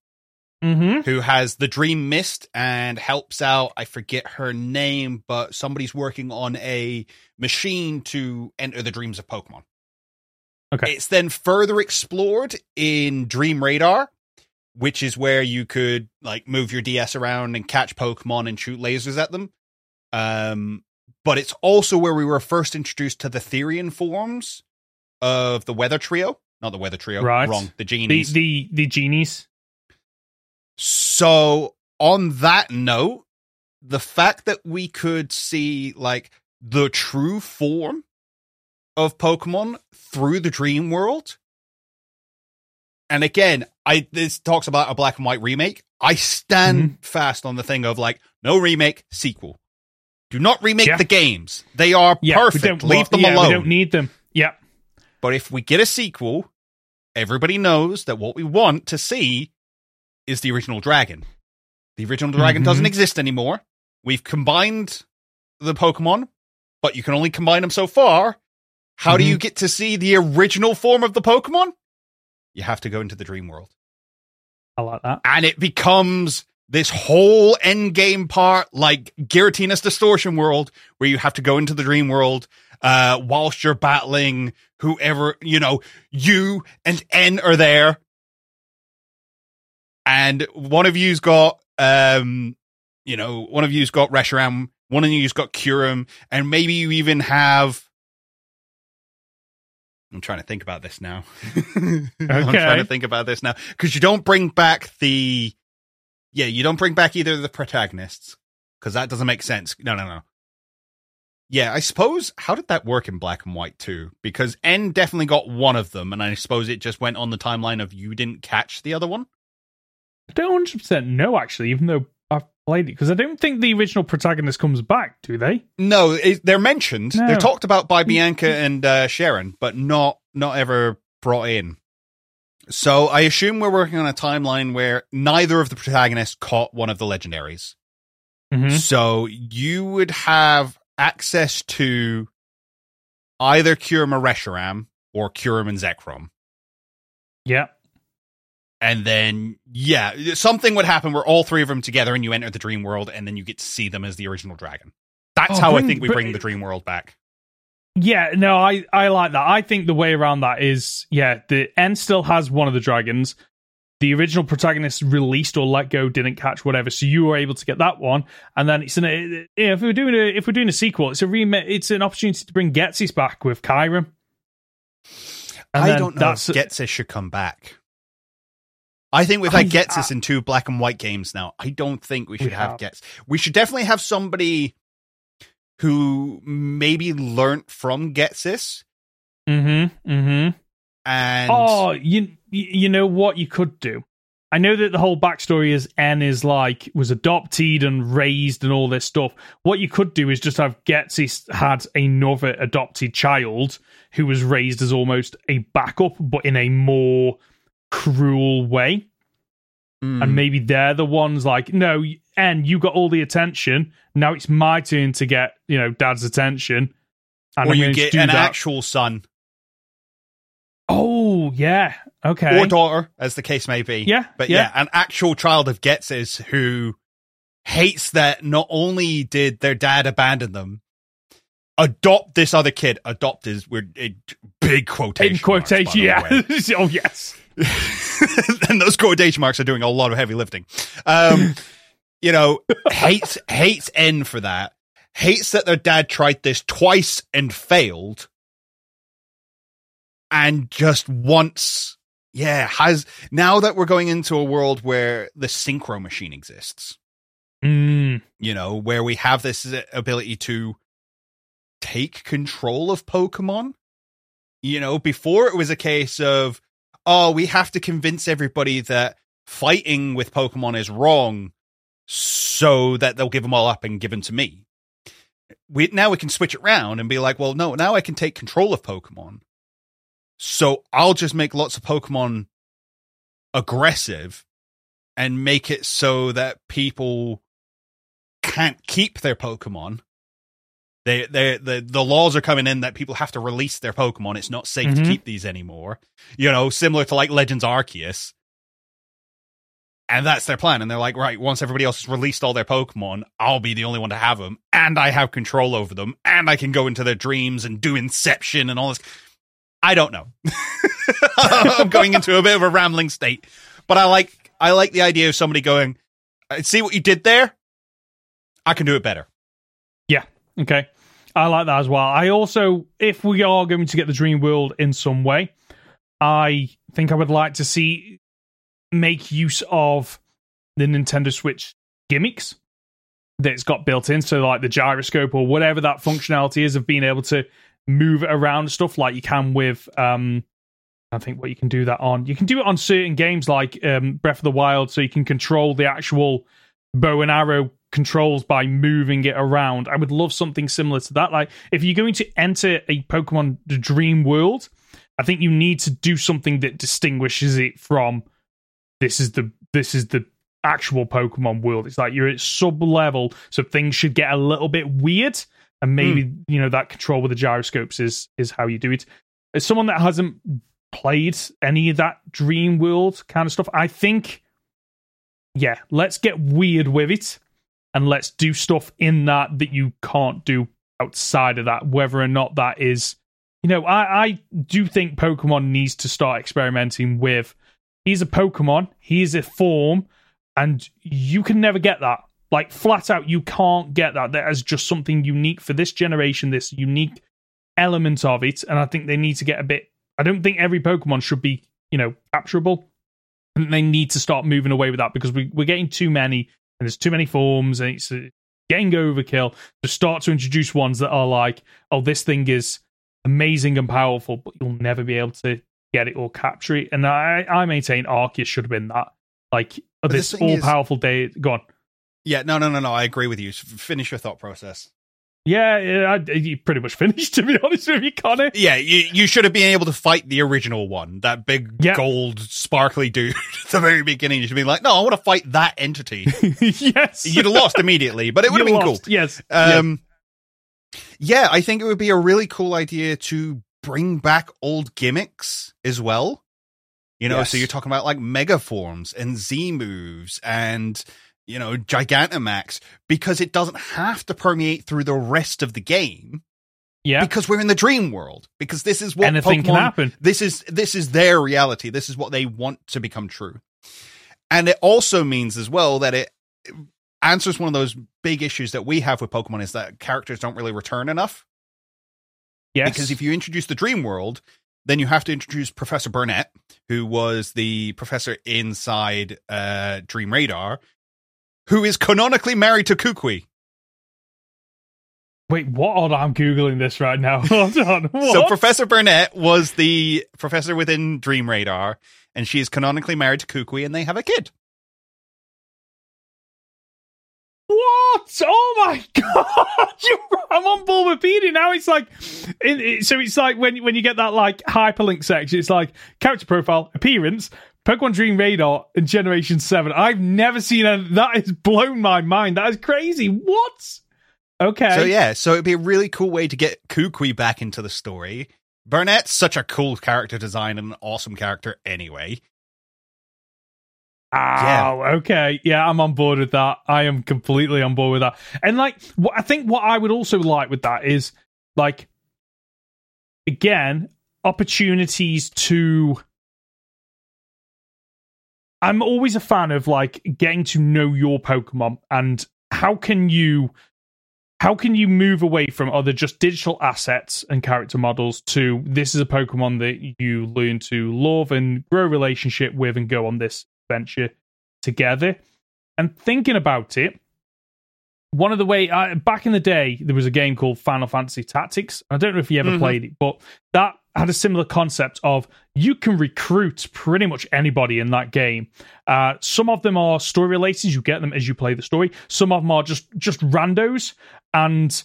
Mm-hmm. who has the dream mist and helps out. I forget her name, but somebody's working on a machine to enter the dreams of Pokemon. Okay. It's then further explored in Dream Radar, which is where you could like move your DS around and catch Pokemon and shoot lasers at them. Um, but it's also where we were first introduced to the Therian forms of the Weather Trio. Not the Weather Trio. Right. Wrong. The The, Genies. the, the genies. So, on that note, the fact that we could see like the true form of Pokemon through the dream world. And again, I this talks about a black and white remake. I stand Mm-hmm. fast on the thing of like no remake, sequel. Do not remake Yeah. the games. They are Yeah, perfect. Leave them yeah, alone. We don't need them. Yeah. But if we get a sequel, everybody knows that what we want to see is the original dragon. The original dragon Mhm. doesn't exist anymore. We've combined the Pokemon, but you can only combine them so far. How do Mhm. you get to see the original form of the Pokemon? You have to go into the dream world. I like that. And it becomes this whole end game part like Giratina's distortion world where you have to go into the dream world uh whilst you're battling whoever you know you and N are there and one of you's got um you know one of you's got Reshiram one of you's got Kyurem and maybe you even have I'm trying to think about this now. okay. I'm trying to think about this now because you don't bring back the, yeah, you don't bring back either of the protagonists because that doesn't make sense. No, no, no. Yeah, I suppose how did that work in black and white too? Because N definitely got one of them, and I suppose it just went on the timeline of you didn't catch the other one. I don't 100% know, actually, even though I've played it, because I don't think the original protagonist comes back, do they? No, it, they're mentioned. No. They're talked about by Bianca and uh, Cheren, but not not ever brought in. So I assume we're working on a timeline where neither of the protagonists caught one of the legendaries. Mm-hmm. So you would have access to either Kyurem or Reshiram or Kyurem and Zekrom. Yeah. And then, yeah, something would happen where all three of them together and you enter the dream world and then you get to see them as the original dragon. That's Oh, how bring- I think we bring- the dream world back. Yeah, no, I, I like that. I think the way around that is, yeah, the end still has one of the dragons. The original protagonist released or let go didn't catch whatever, so you were able to get that one. And then it's an yeah, if we're doing a if we're doing a sequel, it's a remake. It's an opportunity to bring Ghetsis back with Kyurem. And I don't know if Ghetsis should come back. I think we've had I- Ghetsis in two black and white games now. I don't think we should have have. Gets. We should definitely have somebody who maybe learnt from Ghetsis mm-hmm, mm-hmm. and Oh, you you know what you could do. I know that the whole backstory is N is like was adopted and raised and all this stuff. What you could do is just have Getsy had another adopted child who was raised as almost a backup, but in a more cruel way. Mm. And maybe they're the ones like, no, and you got all the attention. Now it's my turn to get you know Dad's attention. And or I'm you get an that. actual son Oh yeah, okay. or daughter, as the case may be. Yeah, But yeah. yeah, an actual child of Ghetsis who hates that not only did their dad abandon them, adopt this other kid. Adopt is we're in big quotation. in quotation, marks, yeah. oh yes. and those quotation marks are doing a lot of heavy lifting. Um, you know, hates hates N for that. hates that their dad tried this twice and failed, and just once, yeah, has now that we're going into a world where the synchro machine exists, Mm, you know, where we have this ability to take control of Pokemon. You know, before it was a case of, oh, we have to convince everybody that fighting with Pokemon is wrong so that they'll give them all up and give them to me. We now we can switch it around and be like, well, no, now I can take control of Pokemon. So I'll just make lots of Pokemon aggressive and make it so that people can't keep their Pokemon. They, they, the, the laws are coming in that people have to release their Pokemon. It's not safe Mhm. to keep these anymore. You know, similar to like Legends Arceus. And that's their plan. And they're like, right, once everybody else has released all their Pokemon, I'll be the only one to have them. And I have control over them. And I can go into their dreams and do Inception and all this. I don't know. I'm going into a bit of a rambling state. But I like I like the idea of somebody going, see what you did there? I can do it better. Yeah. Okay. I like that as well. I also, if we are going to get the Dream World in some way, I think I would like to see make use of the Nintendo Switch gimmicks that it's got built in. So, like the gyroscope or whatever that functionality is of being able to move around stuff like you can with. um I think what you can do that on. You can do it on certain games like um, Breath of the Wild, so you can control the actual bow and arrow controls by moving it around. I would love something similar to that. Like if you're going to enter a Pokemon Dream World, I think you need to do something that distinguishes it from this is the this is the actual Pokemon world. It's like you're at sub level, so things should get a little bit weird. And hmm. maybe you know that control with the gyroscopes is is how you do it. As someone that hasn't played any of that Dream World kind of stuff, I think, yeah, let's get weird with it and let's do stuff in that that you can't do outside of that, whether or not that is. You know, I, I do think Pokemon needs to start experimenting with. He's a Pokemon, he's a form, and you can never get that. Like flat out, you can't get that. That is just something unique for this generation, this unique element of it. And I think they need to get a bit. I don't think every Pokemon should be, you know, capturable. And they need to start moving away with that because we, we're getting too many and there's too many forms and it's getting overkill to start to introduce ones that are like, oh, this thing is amazing and powerful, but you'll never be able to get it or capture it. And I, I maintain Arceus should have been that. Like oh, the this thing all is- powerful day. gone. Yeah, no, no, no, no. I agree with you. Finish your thought process. Yeah, yeah I, you pretty much finished, to be honest with you, Conor. Yeah, you, you should have been able to fight the original one, that big Yeah. gold sparkly dude at the very beginning. You should be like, no, I want to fight that entity. yes. You'd have lost immediately, but it would have been lost, Yes. Um, yeah, I think it would be a really cool idea to bring back old gimmicks as well. You know, so you're talking about like mega forms and Z moves and you know Gigantamax because it doesn't have to permeate through the rest of the game yeah. because we're in the dream world because this is what Anything Pokemon, can happen. this is this is their reality this is what they want to become true and it also means as well that it answers one of those big issues that we have with pokemon is that characters don't really return enough Yes. because if you introduce the dream world then you have to introduce professor burnett who was the professor inside uh dream radar who is canonically married to kukui Wait, what? Hold on, I'm Googling this right now. Hold on. What? So Professor Burnett was the professor within Dream Radar, and she is canonically married to Kukui, and they have a kid. What? Oh my god! I'm on Petey now. It's like, it, it- so it's like when when you get that like hyperlink section. It's like character profile, appearance, Pokemon Dream Radar, in Generation Seven. I've never seen a, that. Has blown my mind. That is crazy. What? Okay. So yeah, so it'd be a really cool way to get Kukui back into the story. Burnett's such a cool character design and an awesome character anyway. Oh, okay. Yeah, I'm on board with that. I am completely on board with that. And like, what I think what I would also like with that is like, again, opportunities to. I'm always a fan of like getting to know your Pokemon and how can you how can you move away from other just digital assets and character models to this is a Pokemon that you learn to love and grow a relationship with and go on this adventure together? And thinking about it, one of the way uh, back in the day there was a game called Final Fantasy Tactics. I don't know if you ever mm-hmm. played it, but that had a similar concept of you can recruit pretty much anybody in that game. Uh, some of them are story related; you get them as you play the story. Some of them are just just randos, and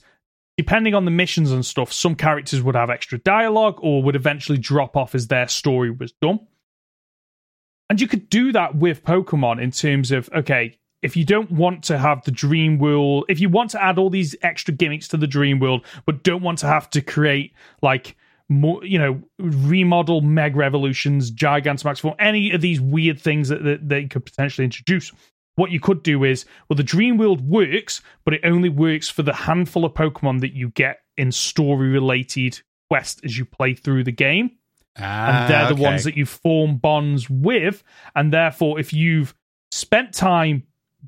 depending on the missions and stuff, some characters would have extra dialogue or would eventually drop off as their story was done. And you could do that with Pokemon in terms of okay, if you don't want to have the dream world, if you want to add all these extra gimmicks to the dream world, but don't want to have to create like more, you know, remodel Mega Evolutions, Gigantamax Form, any of these weird things that, that they could potentially introduce. What you could do is, well, the dream world works, but it only works for the handful of Pokemon that you get in story related quests as you play through the game. Ah, and they're the okay. ones that you form bonds with. And therefore, if you've spent time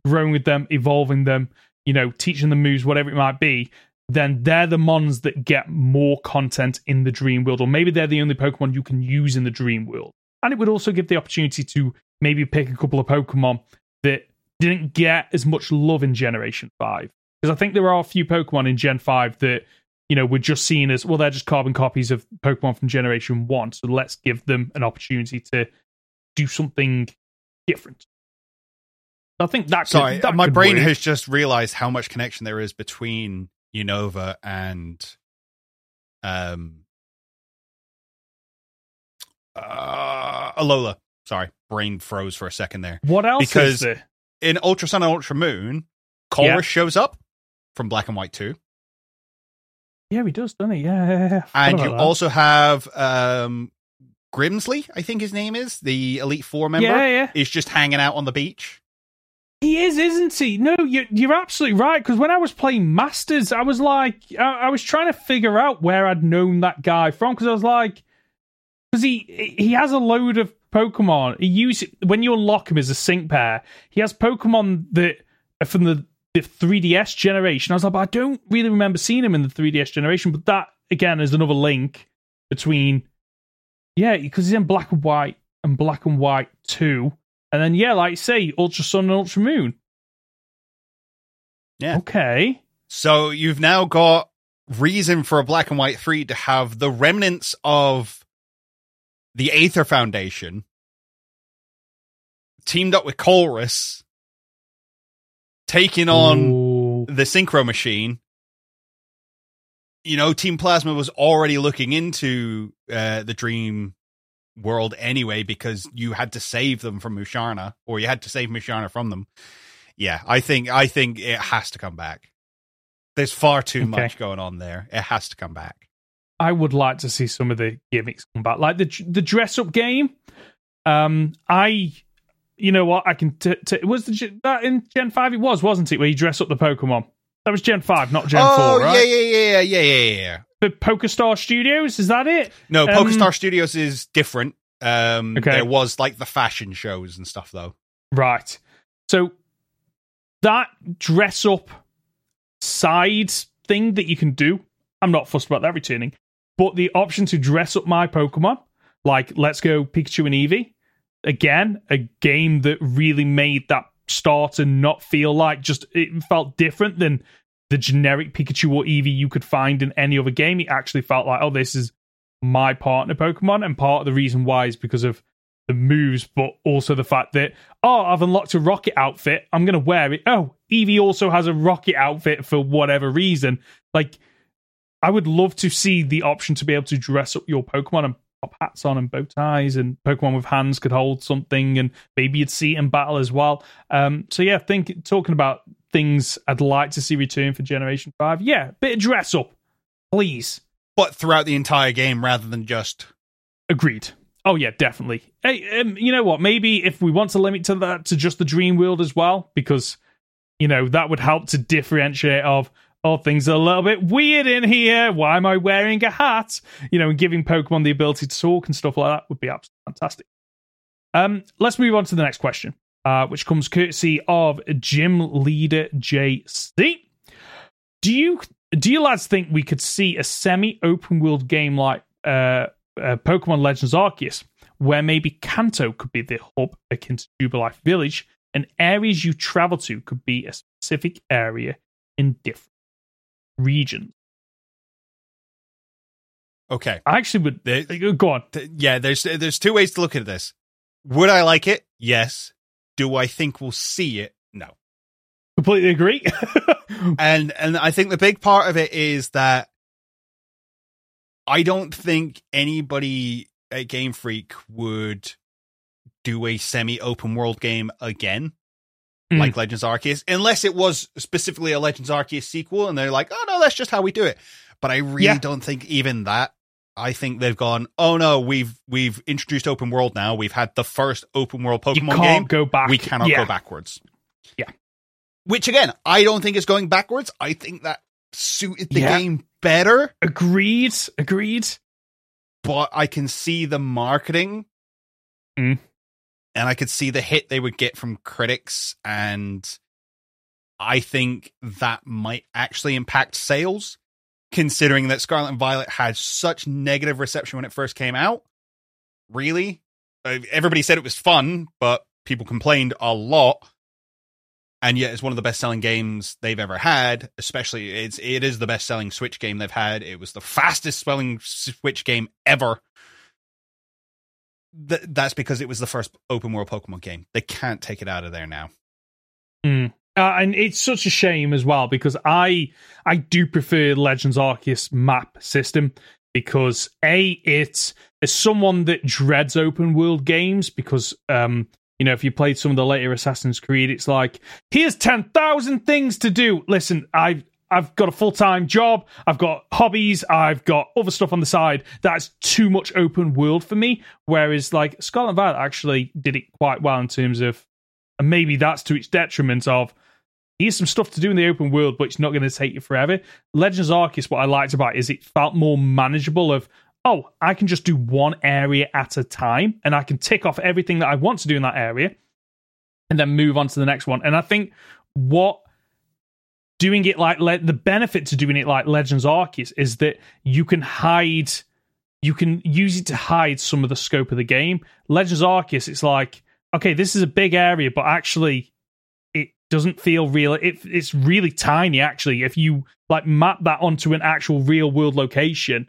growing with them, evolving them, you know, teaching them moves, whatever it might be, then they're the mons that get more content in the dream world, or maybe they're the only Pokemon you can use in the dream world. And it would also give the opportunity to maybe pick a couple of Pokemon that didn't get as much love in Generation 5. Because I think there are a few Pokemon in Gen 5 that, you know, were just seen as, well, they're just carbon copies of Pokemon from Generation 1. So let's give them an opportunity to do something different. I think that. Could, Sorry, that my brain work. has just realized how much connection there is between Unova and um uh Alola. Sorry, brain froze for a second there. What else because? In Ultra Sun and Ultra Moon, Colress Yeah. shows up from Black and White 2. Yeah, he does, doesn't he? Yeah, yeah, yeah. And you that. also have um Grimsley, I think his name is, the Elite Four member, Yeah, yeah. is just hanging out on the beach. He is, isn't he? No, you're, you're absolutely right. Because when I was playing Masters, I was like, I, I was trying to figure out where I'd known that guy from. Because I was like, because he he has a load of Pokemon. He use when you unlock him as a sync pair. He has Pokemon that from the the 3DS generation. I was like, I don't really remember seeing him in the 3DS generation. But that again is another link between, yeah, because he's in Black and White and Black and White Two. And then, yeah, like you say, Ultra Sun and Ultra Moon. Yeah. Okay. So you've now got reason for a Black and White 3 to have the remnants of the Aether Foundation teamed up with Colress taking on Ooh. the Synchro Machine. You know, Team Plasma was already looking into uh, the Dream world anyway because you had to save them from Musharna, or you had to save Musharna from them. Yeah, I think I think it has to come back. There's far too Okay. much going on there. It has to come back. I would like to see some of the gimmicks come back, like the the dress up game. Um, I, you know what, I can. T- t- was the that in Gen Five? It was, wasn't it? Where you dress up the Pokemon. That was Gen Five, not Gen oh Four, right? yeah, yeah, yeah, yeah, yeah, yeah, The Pokéstar Studios is that it? No, Um, Pokéstar Studios is different. Um, Okay. there was like the fashion shows and stuff though. Right. So that dress up side thing that you can do, I'm not fussed about that returning. But the option to dress up my Pokemon, like let's go Pikachu and Eevee, again, a game that really made that start and not feel like just it felt different than the generic Pikachu or Eevee you could find in any other game. It actually felt like, oh, this is my partner Pokemon, and part of the reason why is because of the moves, but also the fact that oh, I've unlocked a rocket outfit. I'm gonna wear it. Oh, Eevee also has a rocket outfit for whatever reason. Like, I would love to see the option to be able to dress up your Pokemon and pop hats on and bow ties, and Pokemon with hands could hold something, and maybe you'd see it in battle as well. Um, so yeah, think talking about things I'd like to see return for Generation Five. Yeah, bit of dress up, please. But throughout the entire game rather than just Agreed. Oh yeah, definitely. Hey, um, you know what? Maybe if we want to limit to that to just the dream world as well, because you know that would help to differentiate of oh things are a little bit weird in here. Why am I wearing a hat? You know, and giving Pokemon the ability to talk and stuff like that would be absolutely fantastic. Um, let's move on to the next question, uh, which comes courtesy of Gym Leader JC. do you do you lads think we could see a semi open world game like uh, uh, Pokemon Legends Arceus, where maybe Kanto could be the hub akin to Jubilife Village, and areas you travel to could be a specific area in different regions? Okay. I actually would There- uh, go on. Th- yeah, there's there's two ways to look at this. Would I like it? Yes. Do I think we'll see it? No. Completely agree. And and I think the big part of it is that I don't think anybody at Game Freak would do a semi-open world game again. Mm. Like Legends Arceus, unless it was specifically a Legends Arceus sequel, and they're like, "Oh no, that's just how we do it." But I really Yeah. don't think even that. I think they've gone, "Oh no, we've we've introduced open world now. We've had the first open world you Pokemon can't game go back. we cannot yeah. go backwards. Yeah. Which again, I don't think is going backwards. I think that suited the Yeah. game better, Agreed. Agreed. but I can see the marketing Mm. And I could see the hit they would get from critics and I think that might actually impact sales considering that Scarlet and Violet had such negative reception when it first came out. Really? Uh, Everybody said it was fun, but people complained a lot. And yet it's one of the best selling games they've ever had, especially it's it is the best selling Switch game they've had. It was the fastest selling Switch game ever. Th- that's because it was the first open world Pokemon game. They can't take it out of there now. Mm. Uh, and it's such a shame as well because I I do prefer Legends Arceus map system because a it's as someone that dreads open world games because um you know if you played some of the later Assassin's Creed it's like here's ten thousand things to do. Listen, I've I've got a full time job. I've got hobbies. I've got other stuff on the side. That's too much open world for me. Whereas, like, Scarlet Violet actually did it quite well in terms of, and maybe that's to its detriment of, here's some stuff to do in the open world, but it's not going to take you forever. Legends Arceus, what I liked about it is it felt more manageable of, oh, I can just do one area at a time and I can tick off everything that I want to do in that area and then move on to the next one. And I think what doing it like le- the benefit to doing it like Legends Arceus is that you can hide you can use it to hide some of the scope of the game. Legends Arceus, it's like, okay, this is a big area, but actually it doesn't feel real. It, it's really tiny, actually. If you like map that onto an actual real world location,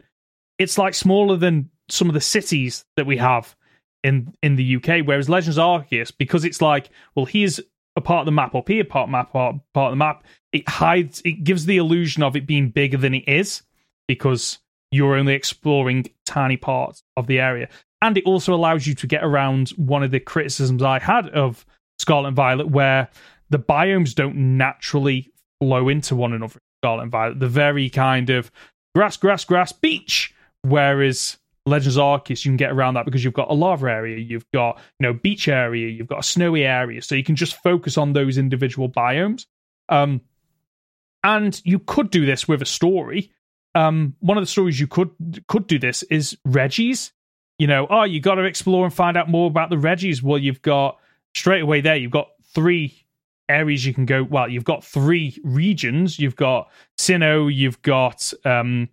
it's like smaller than some of the cities that we have in in the UK. Whereas Legends Arceus, because it's like, well, here's a part of the map up here, part map, part, part of the map. It hides, it gives the illusion of it being bigger than it is because you're only exploring tiny parts of the area. And it also allows you to get around one of the criticisms I had of Scarlet and Violet, where the biomes don't naturally flow into one another. Scarlet and Violet, the very kind of grass, grass, grass, beach. Whereas Legends Arceus, you can get around that because you've got a lava area, you've got you know beach area, you've got a snowy area, so you can just focus on those individual biomes. Um, and you could do this with a story. Um, one of the stories you could could do this is Regi's. You know, oh, you got to explore and find out more about the Regis. Well, you've got straight away there. You've got three areas you can go. Well, you've got three regions. You've got Sinnoh. You've got um,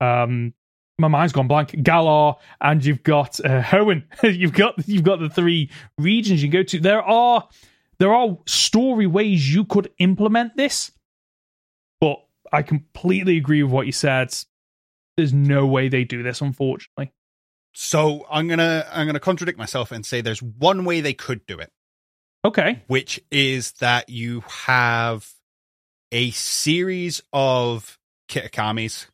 um, my mind's gone blank. Galar, and you've got uh, Hoenn. you've got you've got the three regions you can go to. There are there are story ways you could implement this, but I completely agree with what you said. There's no way they do this, unfortunately. So I'm gonna I'm gonna contradict myself and say there's one way they could do it, Okay. which is that you have a series of Kitakamis.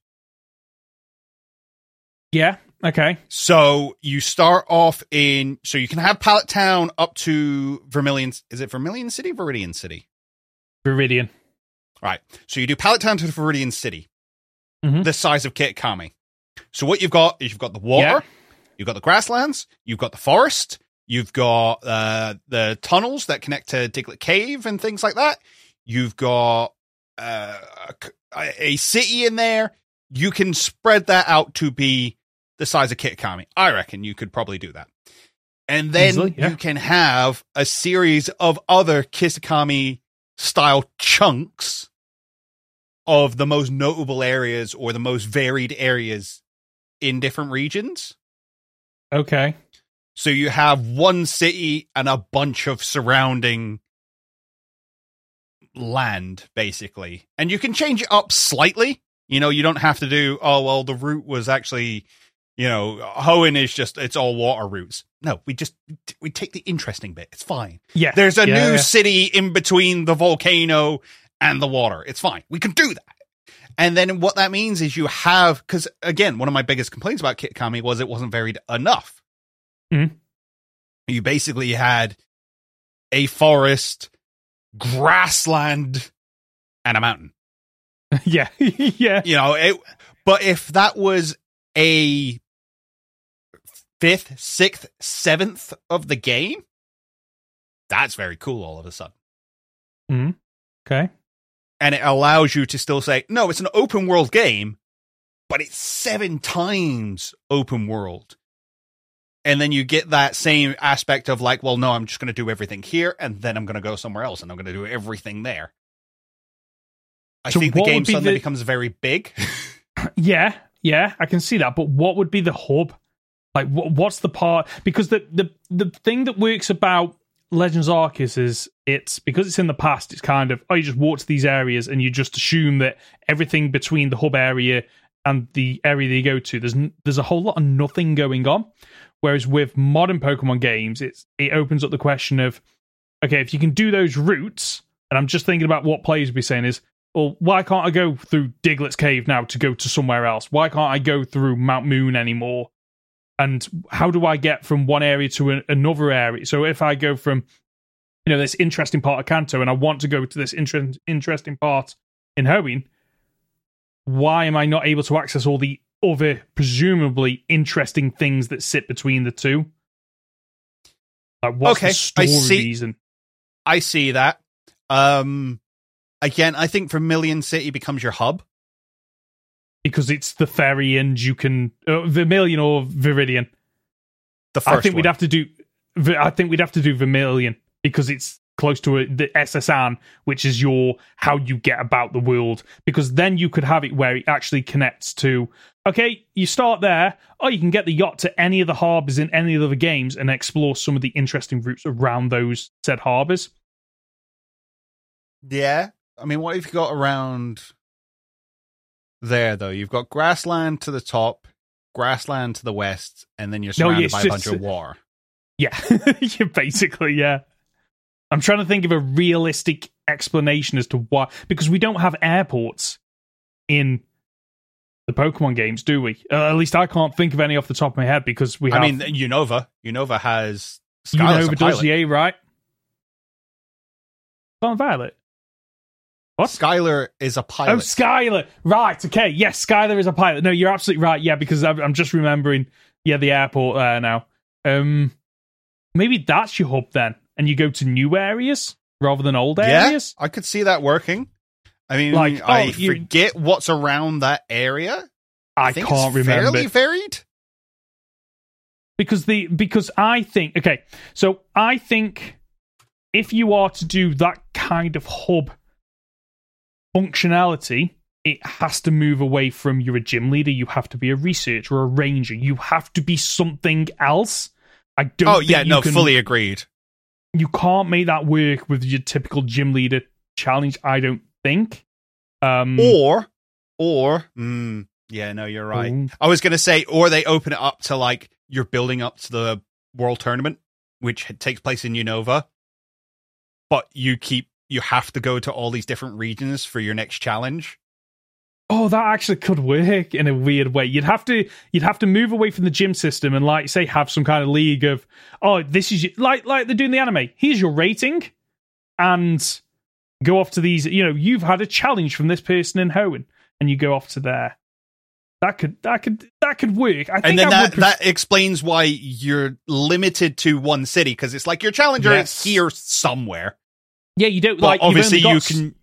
Yeah. Okay. So you start off in so you can have Pallet Town up to Vermilion. Is it Vermilion City? Viridian City. Viridian. Right. So you do Pallet Town to Viridian City, Mhm. the size of Kitakami. So what you've got is you've got the water, Yeah. you've got the grasslands, you've got the forest, you've got uh, the tunnels that connect to Diglett Cave and things like that. You've got uh, a, a city in there. You can spread that out to be the size of Kitakami. I reckon you could probably do that. And then Easily, yeah. you can have a series of other Kitakami style chunks of the most notable areas or the most varied areas in different regions. Okay. So you have one city and a bunch of surrounding land, basically. And you can change it up slightly. You know, you don't have to do, oh, well, the route was actually, you know, Hoenn is just, it's all water routes. No, we just, we take the interesting bit. It's fine. Yeah. There's a Yeah, new yeah. city in between the volcano and the water. It's fine. We can do that. And then what that means is you have, because again, one of my biggest complaints about Kitakami was it wasn't varied enough. Mhm. You basically had a forest, grassland, and a mountain. yeah. yeah. You know, it, but if that was a fifth, sixth, seventh of the game, that's very cool all of a sudden. Mm-hmm. Okay. and it allows you to still say, no, it's an open world game, but it's seven times open world. And then you get that same aspect of like, well, no, I'm just going to do everything here, and then I'm going to go somewhere else, and I'm going to do everything there. I So think the game be suddenly the- becomes very big. Yeah, yeah, I can see that. But what would be the hub? Like, what, what's the part? Because the the the thing that works about Legends Arceus is it's because it's in the past. It's kind of oh, you just walk to these areas and you just assume that everything between the hub area and the area that you go to, there's n- there's a whole lot of nothing going on. Whereas with modern Pokemon games, it's it opens up the question of okay, if you can do those routes, and I'm just thinking about what players would be saying is, well, why can't I go through Diglett's Cave now to go to somewhere else? Why can't I go through Mount Moon anymore? And how do I get from one area to a, another area? So if I go from, you know, this interesting part of Kanto and I want to go to this inter- interesting part in Hoenn, why am I not able to access all the other presumably interesting things that sit between the two? Like, what's Okay, the I see. reason? I see that. Um, again, I think Vermilion City becomes your hub. because it's the ferry and you can uh, Vermilion or Viridian. The first I think we'd have to do. I think we'd have to do Vermilion because it's close to a, the S.S. Anne, which is your how you get about the world. Because then you could have it where it actually connects to. Okay, you start there, or you can get the yacht to any of the harbors in any of the games and explore some of the interesting routes around those said harbors. Yeah. I mean, what have you got around there, though? You've got grassland to the top, grassland to the west, and then you're No, surrounded it's by a bunch of war. Yeah, yeah, basically, yeah. I'm trying to think of a realistic explanation as to why, because we don't have airports in the Pokemon games, do we? Uh, at least I can't think of any off the top of my head because we have. I mean, Unova. Unova has Skyla's Unova does A, right? Scarlet Violet. What? Skyla is a pilot. Oh, Skyla. Right. Okay. Yes, Skyla is a pilot. No, you're absolutely right. Yeah, because I'm, I'm just remembering. Yeah, the airport there now. Um, maybe that's your hub then, and you go to new areas rather than old areas. yeah. I could see that working. I mean, Like, I oh, you- forget what's around that area. I, think can't it's remember Fairly varied. because the because I think okay. So I think if you are to do that kind of hub functionality, it has to move away from you're a gym leader. You have to be a researcher or a ranger. You have to be something else. I don't. Oh yeah, no, can- fully agreed. you can't make that work with your typical gym leader challenge. I don't think. Um, Or, or, mm, yeah, no, you're right. ooh, I was gonna say, or they open it up to like you're building up to the world tournament, which takes place in Unova, but you keep you have to go to all these different regions for your next challenge. Oh, that actually could work in a weird way. You'd have to you'd have to move away from the gym system and like say have some kind of league of oh this is your, like like they're doing the anime. Here's your rating, and go off to these. You know you've had a challenge from this person in Hoenn, and you go off to there. That could that could that could work. I think And then I that pref- that explains why you're limited to one city because it's like your challenger Yes. is here somewhere. Yeah you don't But like obviously only you can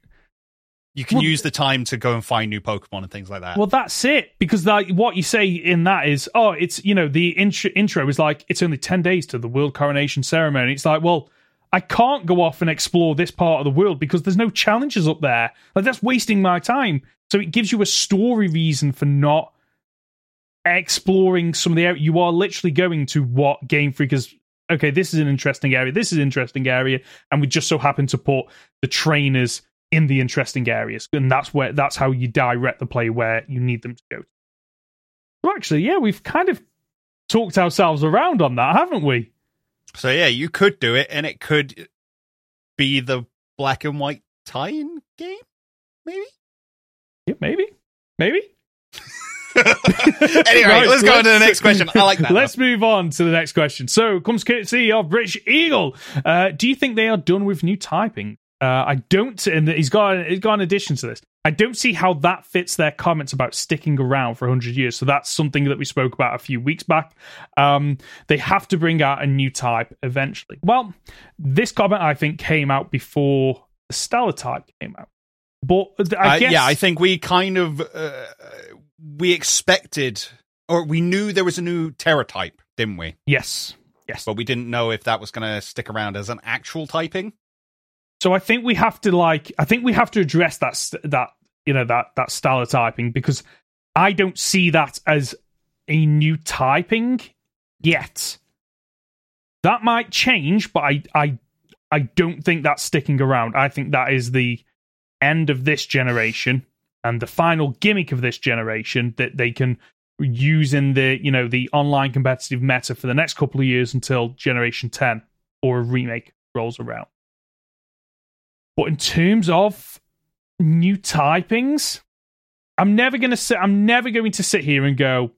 you can Well- use the time to go and find new Pokemon and things like that. Well, that's it. Because like what you say in that is, oh, it's you know the intro, intro is like it's only ten days to the world coronation ceremony. It's like, well, I can't go off and explore this part of the world because there's no challenges up there. Like that's wasting my time. So it gives you a story reason for not exploring some of the area. You are literally going to what Game Freak has. Okay, this is an interesting area. This is an interesting area, and we just so happen to put the trainers in the interesting areas, and that's where that's how you direct the play where you need them to go. Well, actually, yeah, we've kind of talked ourselves around on that, haven't we? So yeah, you could do it, and it could be the black and white tie-in game, maybe. Yeah, maybe, maybe. anyway, right, let's go on to the next question. I like that. let's move on to the next question. So, comes courtesy of British Eagle. Uh, do you think they are done with new typing? Uh, I don't, and he's got he's got an addition to this. I don't see how that fits their comments about sticking around for 100 years. So that's something that we spoke about a few weeks back. Um, they have to bring out a new type eventually. Well, this comment I think came out before the Stellar type came out. But I uh, yeah, I think we kind of uh, we expected or we knew there was a new Tera type, didn't we? Yes, yes, but we didn't know if that was going to stick around as an actual typing. So I think we have to like I think we have to address that that you know that that style of typing because I don't see that as a new typing yet. That might change, but I I I don't think that's sticking around. I think that is the end of this generation and the final gimmick of this generation that they can use in the you know the online competitive meta for the next couple of years until generation 10 or a remake rolls around but in terms of new typings, I'm never going to sit. I'm never going to sit here and go,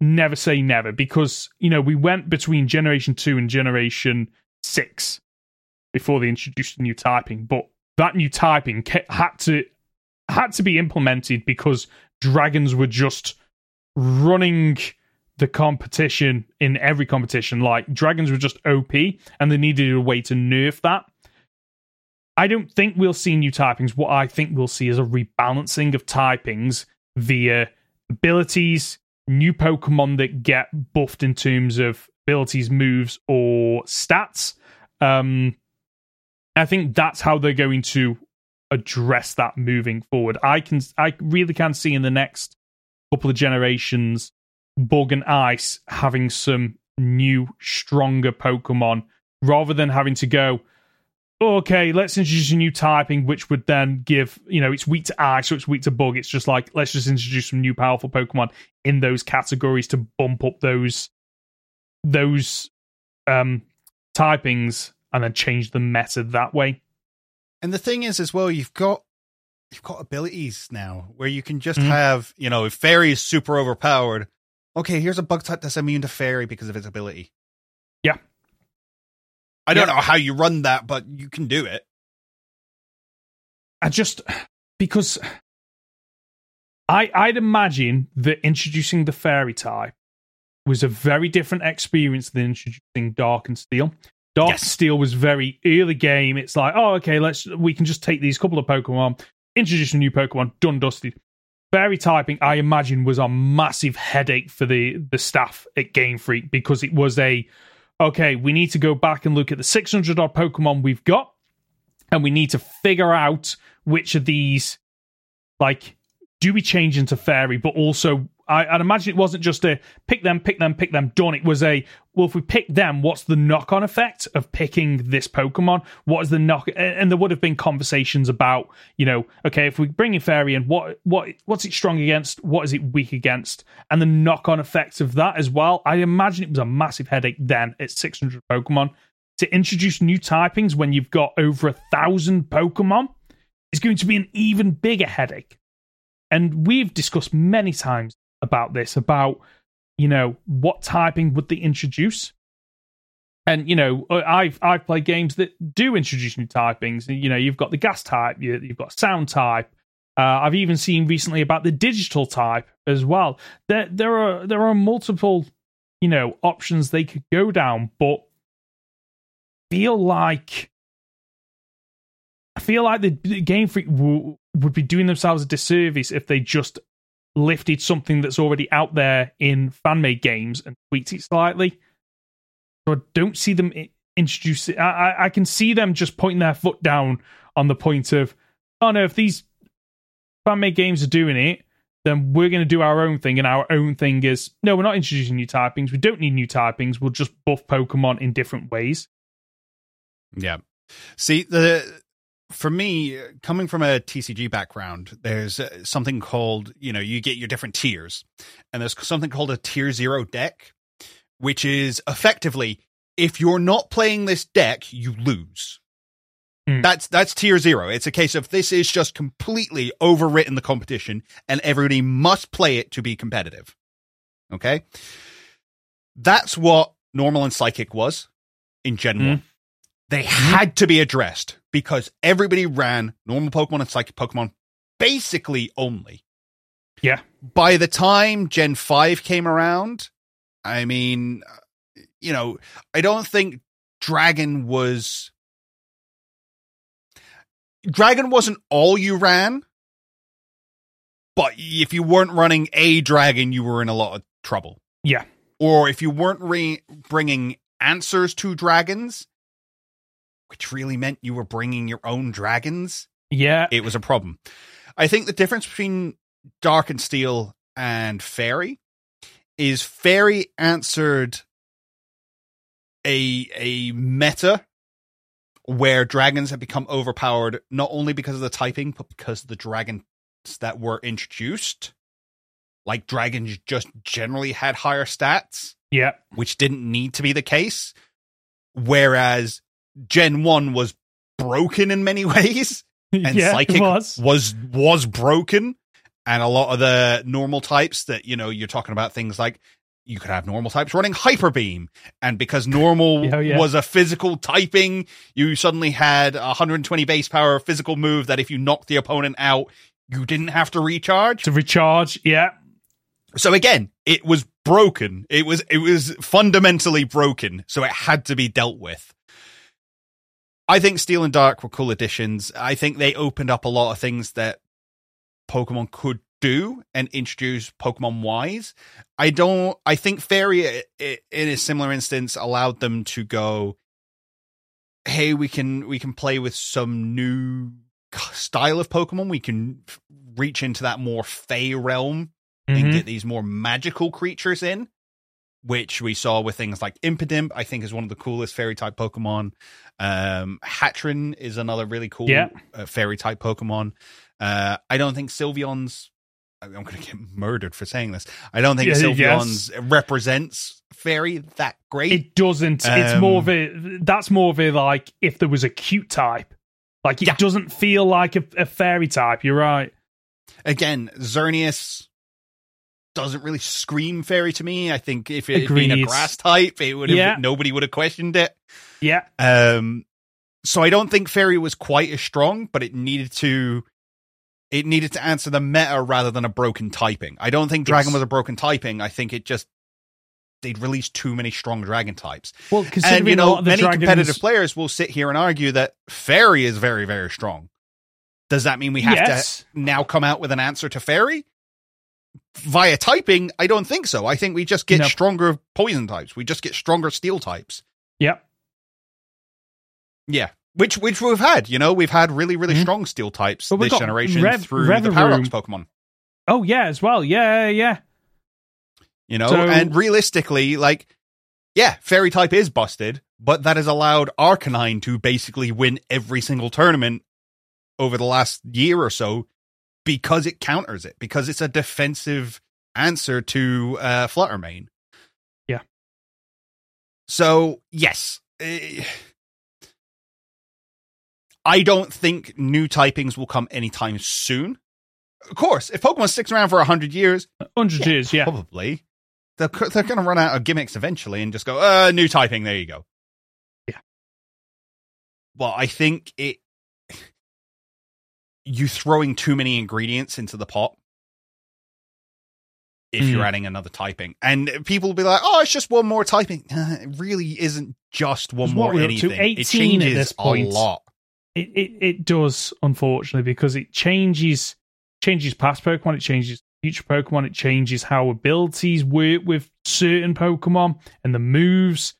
never say never, because you know we went between generation two and generation six before they introduced the new typing, but that new typing had to had to be implemented because dragons were just running the competition in every competition. Like dragons were just OP, and they needed a way to nerf that. I don't think we'll see new typings. What I think we'll see is a rebalancing of typings via abilities, new Pokemon that get buffed in terms of abilities, moves, or stats. Um, I think that's how they're going to address that moving forward. I can, I really can see in the next couple of generations, Bug and Ice having some new, stronger Pokemon rather than having to go okay, let's introduce a new typing, which would then give, you know, it's weak to ice, so it's weak to bug. It's just like, let's just introduce some new powerful Pokemon in those categories to bump up those, those, um, typings and then change the meta that way. And the thing is, as well, you've got, you've got abilities now where you can just mm-hmm. have, you know, if Fairy is super overpowered, okay, here's a bug type that's immune to Fairy because of its ability. Yeah. I don't yeah. know how you run that, but you can do it. I just because I I'd imagine that introducing the fairy type was a very different experience than introducing Dark and Steel. Dark yes. Steel was very early game. It's like, oh, okay, let's we can just take these couple of Pokemon, introduce a new Pokemon, done dusted. Fairy typing, I imagine, was a massive headache for the the staff at Game Freak because it was a okay, we need to go back and look at the 600 odd Pokemon we've got, and we need to figure out which of these, like, do we change into fairy, but also I, would imagine it wasn't just a pick them, pick them, pick them, done. It was a well, if we pick them, what's the knock on effect of picking this Pokemon? What is the knock? And there would have been conversations about, you know, okay, if we bring in Fairy and what what what's it strong against? What is it weak against? And the knock on effects of that as well. I imagine it was a massive headache then at 600 Pokemon to introduce new typings when you've got over a thousand Pokemon. Is going to be an even bigger headache. And we've discussed many times about this about you know what typing would they introduce? And you know i've i've played games that do introduce new typings. You know you've got the gas type you, have got sound type. Uh, i've even seen recently about the digital type as well. There there are there are multiple you know options they could go down but feel like I feel like the Game Freak w- would be doing themselves a disservice if they just lifted something that's already out there in fan made games and tweaked it slightly. So I don't see them introduce it. I, I can see them just pointing their foot down on the point of, oh no, if these fan made games are doing it, then we're going to do our own thing. And our own thing is no, we're not introducing new typings. We don't need new typings. We'll just buff Pokemon in different ways. Yeah. See, the for me, coming from a TCG background, there's uh, something called, you know, you get your different tiers. And there's something called a tier zero deck, which is effectively if you're not playing this deck, you lose. Mm. That's that's tier zero. It's a case of this is just completely overwritten the competition, and everybody must play it to be competitive. Okay, that's what normal and psychic was in Gen Mm. They mm-hmm. had to be addressed because everybody ran normal Pokemon and psychic Pokemon basically only. Yeah. By the time Gen Five came around, I mean, you know, I don't think Dragon was Dragon wasn't all you ran, but if you weren't running a dragon, you were in a lot of trouble. Yeah. Or if you weren't re- bringing answers to dragons, which really meant you were bringing your own dragons, Yeah. it was a problem. I think the difference between Dark and Steel and Fairy is Fairy answered a a meta where dragons have become overpowered not only because of the typing but because of the dragons that were introduced. Like dragons just generally had higher stats yeah. which didn't need to be the case. Whereas Gen 1 was broken in many ways and yeah, Psychic was. was was broken. And a lot of the normal types that, you know, you're talking about things like you could have normal types running hyper beam. And because normal Yeah, yeah. was a physical typing, you suddenly had 120 base power physical move that if you knocked the opponent out, you didn't have to recharge. To recharge. Yeah. So again, it was broken. It was it was fundamentally broken, so it had to be dealt with. I think Steel and Dark were cool additions. I think they opened up a lot of things that Pokemon could do and introduce Pokemon wise. I don't I think Fairy in a similar instance allowed them to go hey, we can we can play with some new style of Pokemon. We can reach into that more Fey realm and Mhm. get these more magical creatures in, which we saw with things like Impidimp, I think is one of the coolest fairy type Pokemon. Um, Hatterene is another really cool Yeah. uh, fairy type Pokemon. Uh, I don't think Sylveon's, I'm going to get murdered for saying this. I don't think Yeah, Sylveon's represents fairy that great. It doesn't. it's more of Um, a. That's more of a like if there was a cute type. Like it Yeah. doesn't feel like a, a fairy type. You're right. Again, Xerneas doesn't really scream fairy to me. I think if it had been a grass type, it would have, Yeah. nobody would have questioned it. Yeah. Um, so I don't think Fairy was quite as strong, but it needed to it needed to answer the meta rather than a broken typing. I don't think Dragon Yes. was a broken typing. I think it just they'd released too many strong dragon types. Well, considering And you a know, lot of many dragons, competitive players will sit here and argue that Fairy is very, very strong. Does that mean we have yes. to now come out with an answer to Fairy? Via typing, I don't think so. I think we just get No. stronger poison types. We just get stronger steel types. Yep. Yeah. Which which we've had, you know, we've had really, really Mhm. strong steel types But this generation Rev- through the Revavroom. Paradox Pokemon. Oh yeah, as well. Yeah, yeah. You know, So- and realistically, like, yeah, fairy type is busted, but that has allowed Arcanine to basically win every single tournament over the last year or so because it counters it, because it's a defensive answer to uh, Flutter Mane. Yeah. So, yes. eh, I don't think new typings will come anytime soon. Of course, if Pokemon sticks around for 100 years, Hundred Yeah, years. Yeah. Probably. They're, they're going to run out of gimmicks eventually and just go, uh, new typing. There you go. Yeah. Well, I think it. You throwing too many ingredients into the pot if you're Mm. adding another typing. And people will be like, oh, it's just one more typing. It really isn't just one It's more what to, anything. It 18 at changes this point. a lot. It, it it does unfortunately because it changes changes past Pokemon, it changes future Pokemon, it changes how abilities work with certain Pokemon and the moves.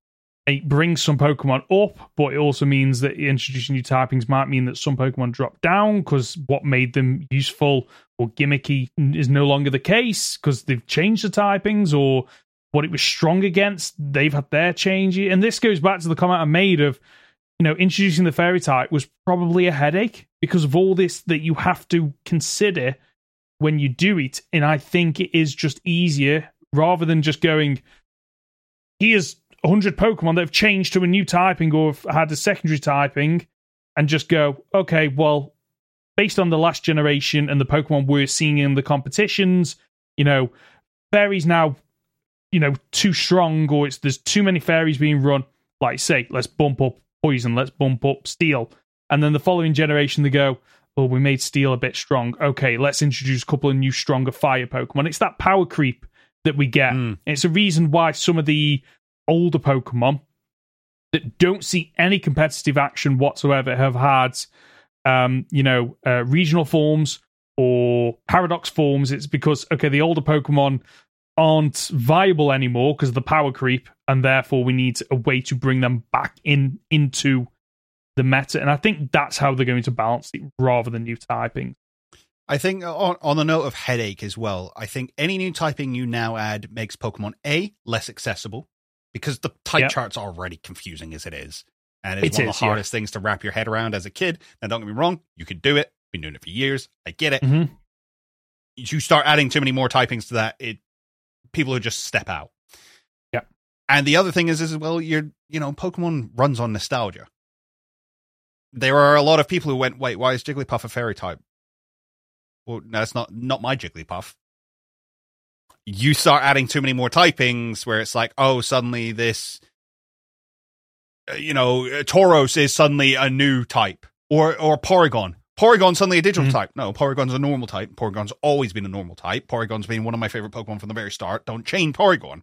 It brings some Pokemon up, but it also means that introducing new typings might mean that some Pokemon drop down because what made them useful or gimmicky is no longer the case because they've changed the typings or what it was strong against, they've had their change. And this goes back to the comment I made of, you know, introducing the fairy type was probably a headache because of all this that you have to consider when you do it. And I think it is just easier rather than just going, here's 100 Pokemon that have changed to a new typing or have had a secondary typing and just go, okay, well, based on the last generation and the Pokemon we're seeing in the competitions, you know, fairies now, you know, too strong or it's there's too many fairies being run. Like, say, let's bump up poison, let's bump up steel. And then the following generation, they go, oh, we made steel a bit strong. Okay, let's introduce a couple of new, stronger fire Pokemon. It's that power creep that we get. Mm. It's a reason why some of the older Pokemon that don't see any competitive action whatsoever have had, um, you know, uh, regional forms or paradox forms. It's because okay, the older Pokemon aren't viable anymore because of the power creep, and therefore we need a way to bring them back in into the meta. And I think that's how they're going to balance it rather than new typing. I think on, on the note of headache as well, I think any new typing you now add makes Pokemon A less accessible because the type Yep. chart's already confusing as it is. And it's It one of is, the yeah. hardest things to wrap your head around as a kid. Now, don't get me wrong, you can do it. Been doing it for years. I get it. Mhm. You start adding too many more typings to that, it people would just step out. Yep. And the other thing is, is well, you're you know, Pokemon runs on nostalgia. There are a lot of people who went, wait, why is Jigglypuff a fairy type? Well, no, that's not not my Jigglypuff. You start adding too many more typings where it's like, oh, suddenly this, uh, you know, uh, Tauros is suddenly a new type, or or Porygon. Porygon's suddenly a digital Mhm. type. No, Porygon's a normal type. Porygon's always been a normal type. Porygon's been one of my favorite Pokemon from the very start. Don't change Porygon.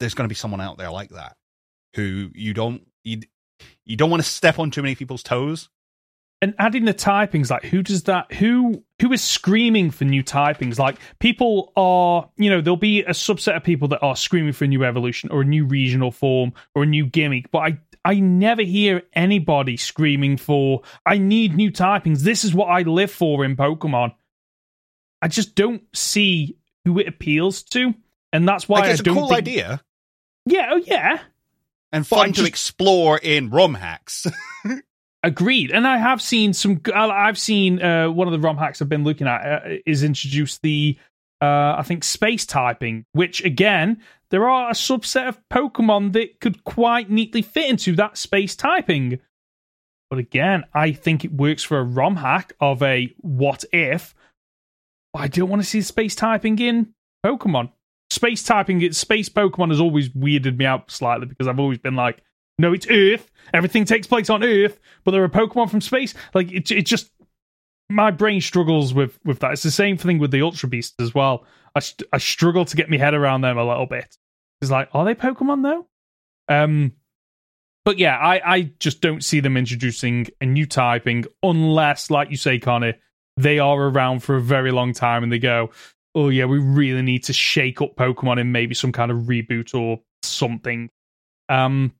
There's going to be someone out there like that who you don't you, you don't want to step on too many people's toes. And adding the typings like who does that who who is screaming for new typings? Like people are you know there'll be a subset of people that are screaming for a new evolution or a new regional form or a new gimmick but i i never hear anybody screaming for i need new typings. This is what i live for in pokemon. I just don't see who it appeals to and that's why like i it's a don't cool think, idea. Yeah oh yeah. And I fun to just- explore in ROM hacks. Agreed, and I have seen some. I've seen uh, one of the ROM hacks I've been looking at uh, is introduce the, uh, I think space typing, which again there are a subset of Pokemon that could quite neatly fit into that space typing. But again, I think it works for a ROM hack of a what if. I don't want to see space typing in Pokemon. Space typing, space Pokemon has always weirded me out slightly because I've always been like, no, it's Earth. Everything takes place on Earth, but there are Pokemon from space. Like it, it just my brain struggles with with that. It's the same thing with the Ultra Beasts as well. I I struggle to get my head around them a little bit. It's like, are they Pokemon though? Um, but yeah, I I just don't see them introducing a new typing unless, like you say, Conor, they are around for a very long time and they go, oh yeah, we really need to shake up Pokemon in maybe some kind of reboot or something. Um.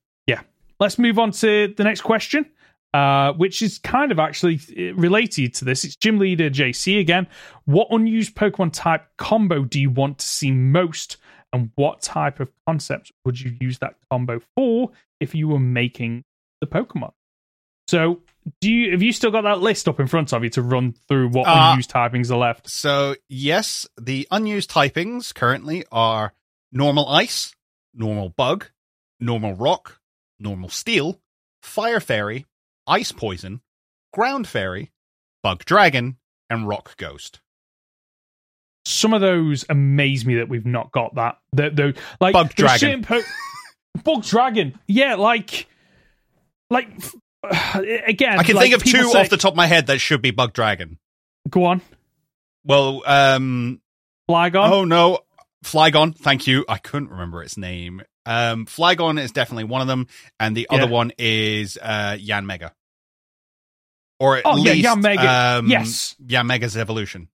Let's move on to the next question, uh, which is kind of actually uh, related to this. It's Gym Leader JC again. What unused Pokemon type combo do you want to see most? And what type of concept would you use that combo for if you were making the Pokemon? So, do you have you still got that list up in front of you to run through what Uh, unused typings are left? So, yes, the unused typings currently are normal ice, normal bug, normal rock, normal steel, fire fairy, ice poison, ground fairy, bug dragon, and rock ghost. some of those amaze me that we've not got that. The, the like Bug dragon. Po- Bug dragon, yeah, like, like again. I can like, think of two say- off the top of my head that should be bug dragon. Go on, Well, um, Flygon. oh no, Flygon. Thank you. I couldn't remember its name. Um, Flygon is definitely one of them, and the other one is uh, Yanmega. Or at Oh, yeah, least Yanmega. Um, Yes. Yanmega's evolution.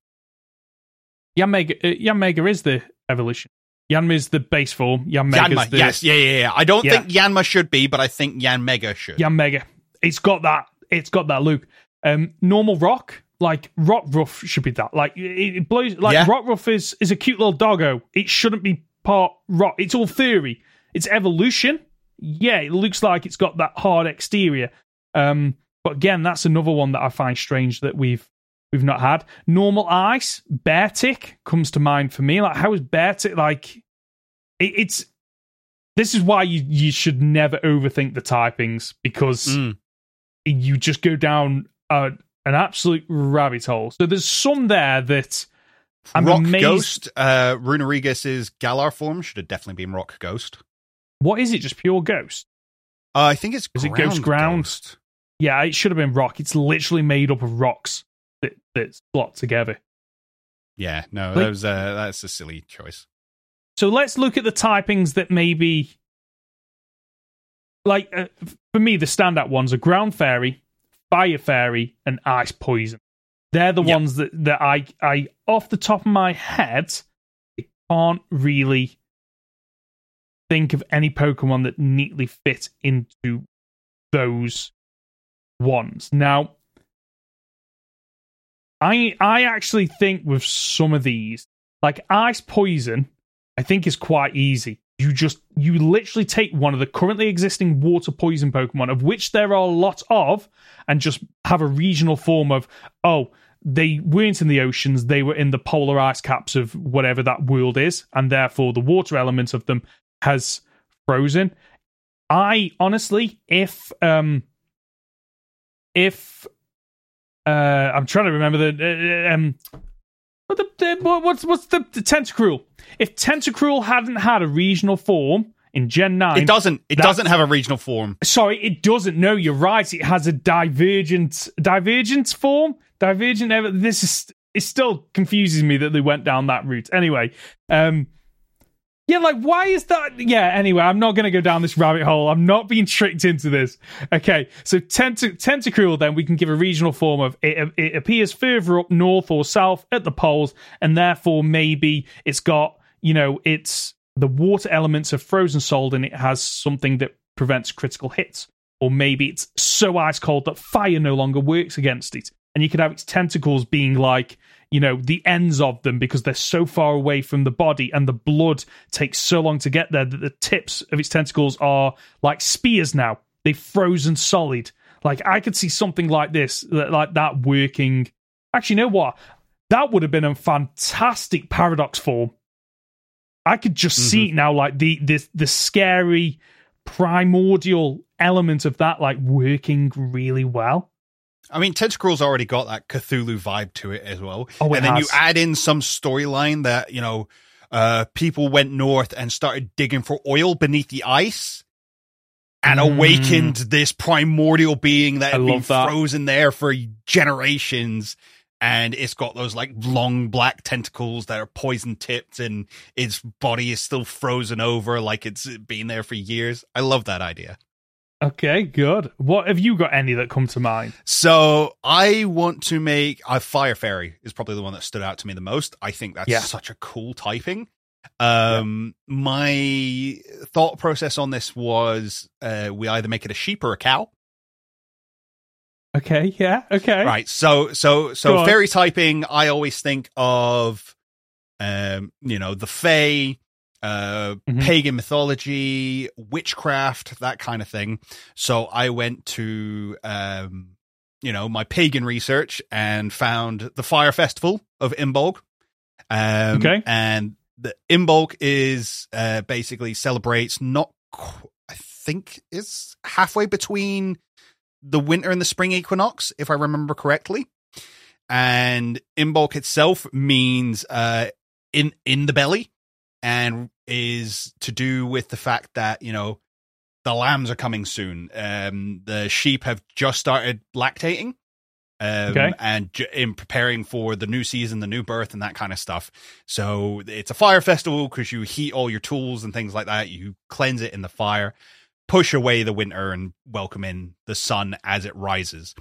Yanmega, uh, Yanmega is the evolution. Yanma is the base form. Yanmega Yanma, the yes, yeah, yeah, yeah. I don't Yeah. think Yanma should be, but I think Yanmega should. Yanmega. It's got that. It's got that look. Um, normal rock, like Rockruff, should be that. Like it, blows. Like Yeah. Rockruff is is a cute little doggo. It shouldn't be part rock. It's all theory. It's evolution. Yeah, it looks like it's got that hard exterior. Um, but again, that's another one that I find strange that we've we've not had. Normal ice, Beartic comes to mind for me. Like how is Beartic like? It, it's this is why you you should never overthink the typings because Mm. you just go down a, an absolute rabbit hole. So there's some there that I'm Rock amazed. Ghost, uh, Runerigus' Galar form should have definitely been Rock Ghost. What is it? Just pure ghost? Uh, I think it's Is it Ghost Ground? Ghost. Yeah, it should have been rock. It's literally made up of rocks that that's slot together. Yeah, no, Like- that was uh, that's a silly choice. So let's look at the typings that maybe, like uh, for me, the standout ones are ground fairy, fire fairy, and ice poison. They're the Yep. ones that that I I off the top of my head I can't really think of any Pokemon that neatly fit into those ones. Now, I I actually think with some of these, like ice poison, I think is quite easy. You just you literally take one of the currently existing water poison Pokemon, of which there are a lot of, and just have a regional form of oh they weren't in the oceans, they were in the polar ice caps of whatever that world is, and therefore the water element of them has frozen. I honestly, if um, if uh, I'm trying to remember the uh, um, what the, the what's what's the, the Tentacruel? If Tentacruel hadn't had a regional form in Gen Nine, It doesn't. It doesn't have a regional form. Sorry, it doesn't. No, you're right. It has a divergent divergent form. Divergent. This is it. Still confuses me that they went down that route. Anyway, um, yeah, like why is that? Yeah. Anyway, I'm not going to go down this rabbit hole. I'm not being tricked into this. Okay, so Tentac- Tentacruel. Then we can give a regional form of it. It appears further up north or south at the poles, and therefore maybe it's got you know it's the water elements of frozen solid, and it has something that prevents critical hits. Or maybe it's so ice cold that fire no longer works against it. And you could have its tentacles being like, you know, the ends of them because they're so far away from the body and the blood takes so long to get there that the tips of its tentacles are like spears now. They've frozen solid. Like I could see something like this, like that working. Actually, you know what? That would have been a fantastic paradox form. I could just see it now, like the the the scary primordial element of that, like working really well. I mean, Tentacruel's already got that Cthulhu vibe to it as well. Oh, and then you add in some storyline that you know, uh, people went north and started digging for oil beneath the ice. And Mm. awakened this primordial being that I had been that. frozen there for generations, and it's got those like long black tentacles that are poison tipped, and its body is still frozen over like it's been there for years. I love that idea. Okay, good. What have you got any that come to mind? So I want to make a Fire Fairy is probably the one that stood out to me the most. I think that's Yeah. such a cool typing. Um, my thought process on this was uh, we either make it a sheep or a cow. Okay, yeah, okay. Right. So so so fairy typing, I always think of um, you know, the Fae, uh Mhm. pagan mythology, witchcraft, that kind of thing. So I went to um you know, my pagan research and found the Fire Festival of Imbolc. Um Okay. and the Imbolc is uh basically celebrates not qu- I think it's halfway between the winter and the spring equinox, if I remember correctly. And Imbolc itself means uh, in in the belly, and is to do with the fact that you know the lambs are coming soon. Um, the sheep have just started lactating. Um, Okay. And j- in preparing for the new season, the new birth, and that kind of stuff. So it's a fire festival because you heat all your tools and things like that. You cleanse it in the fire push away the winter and welcome in the sun as it rises.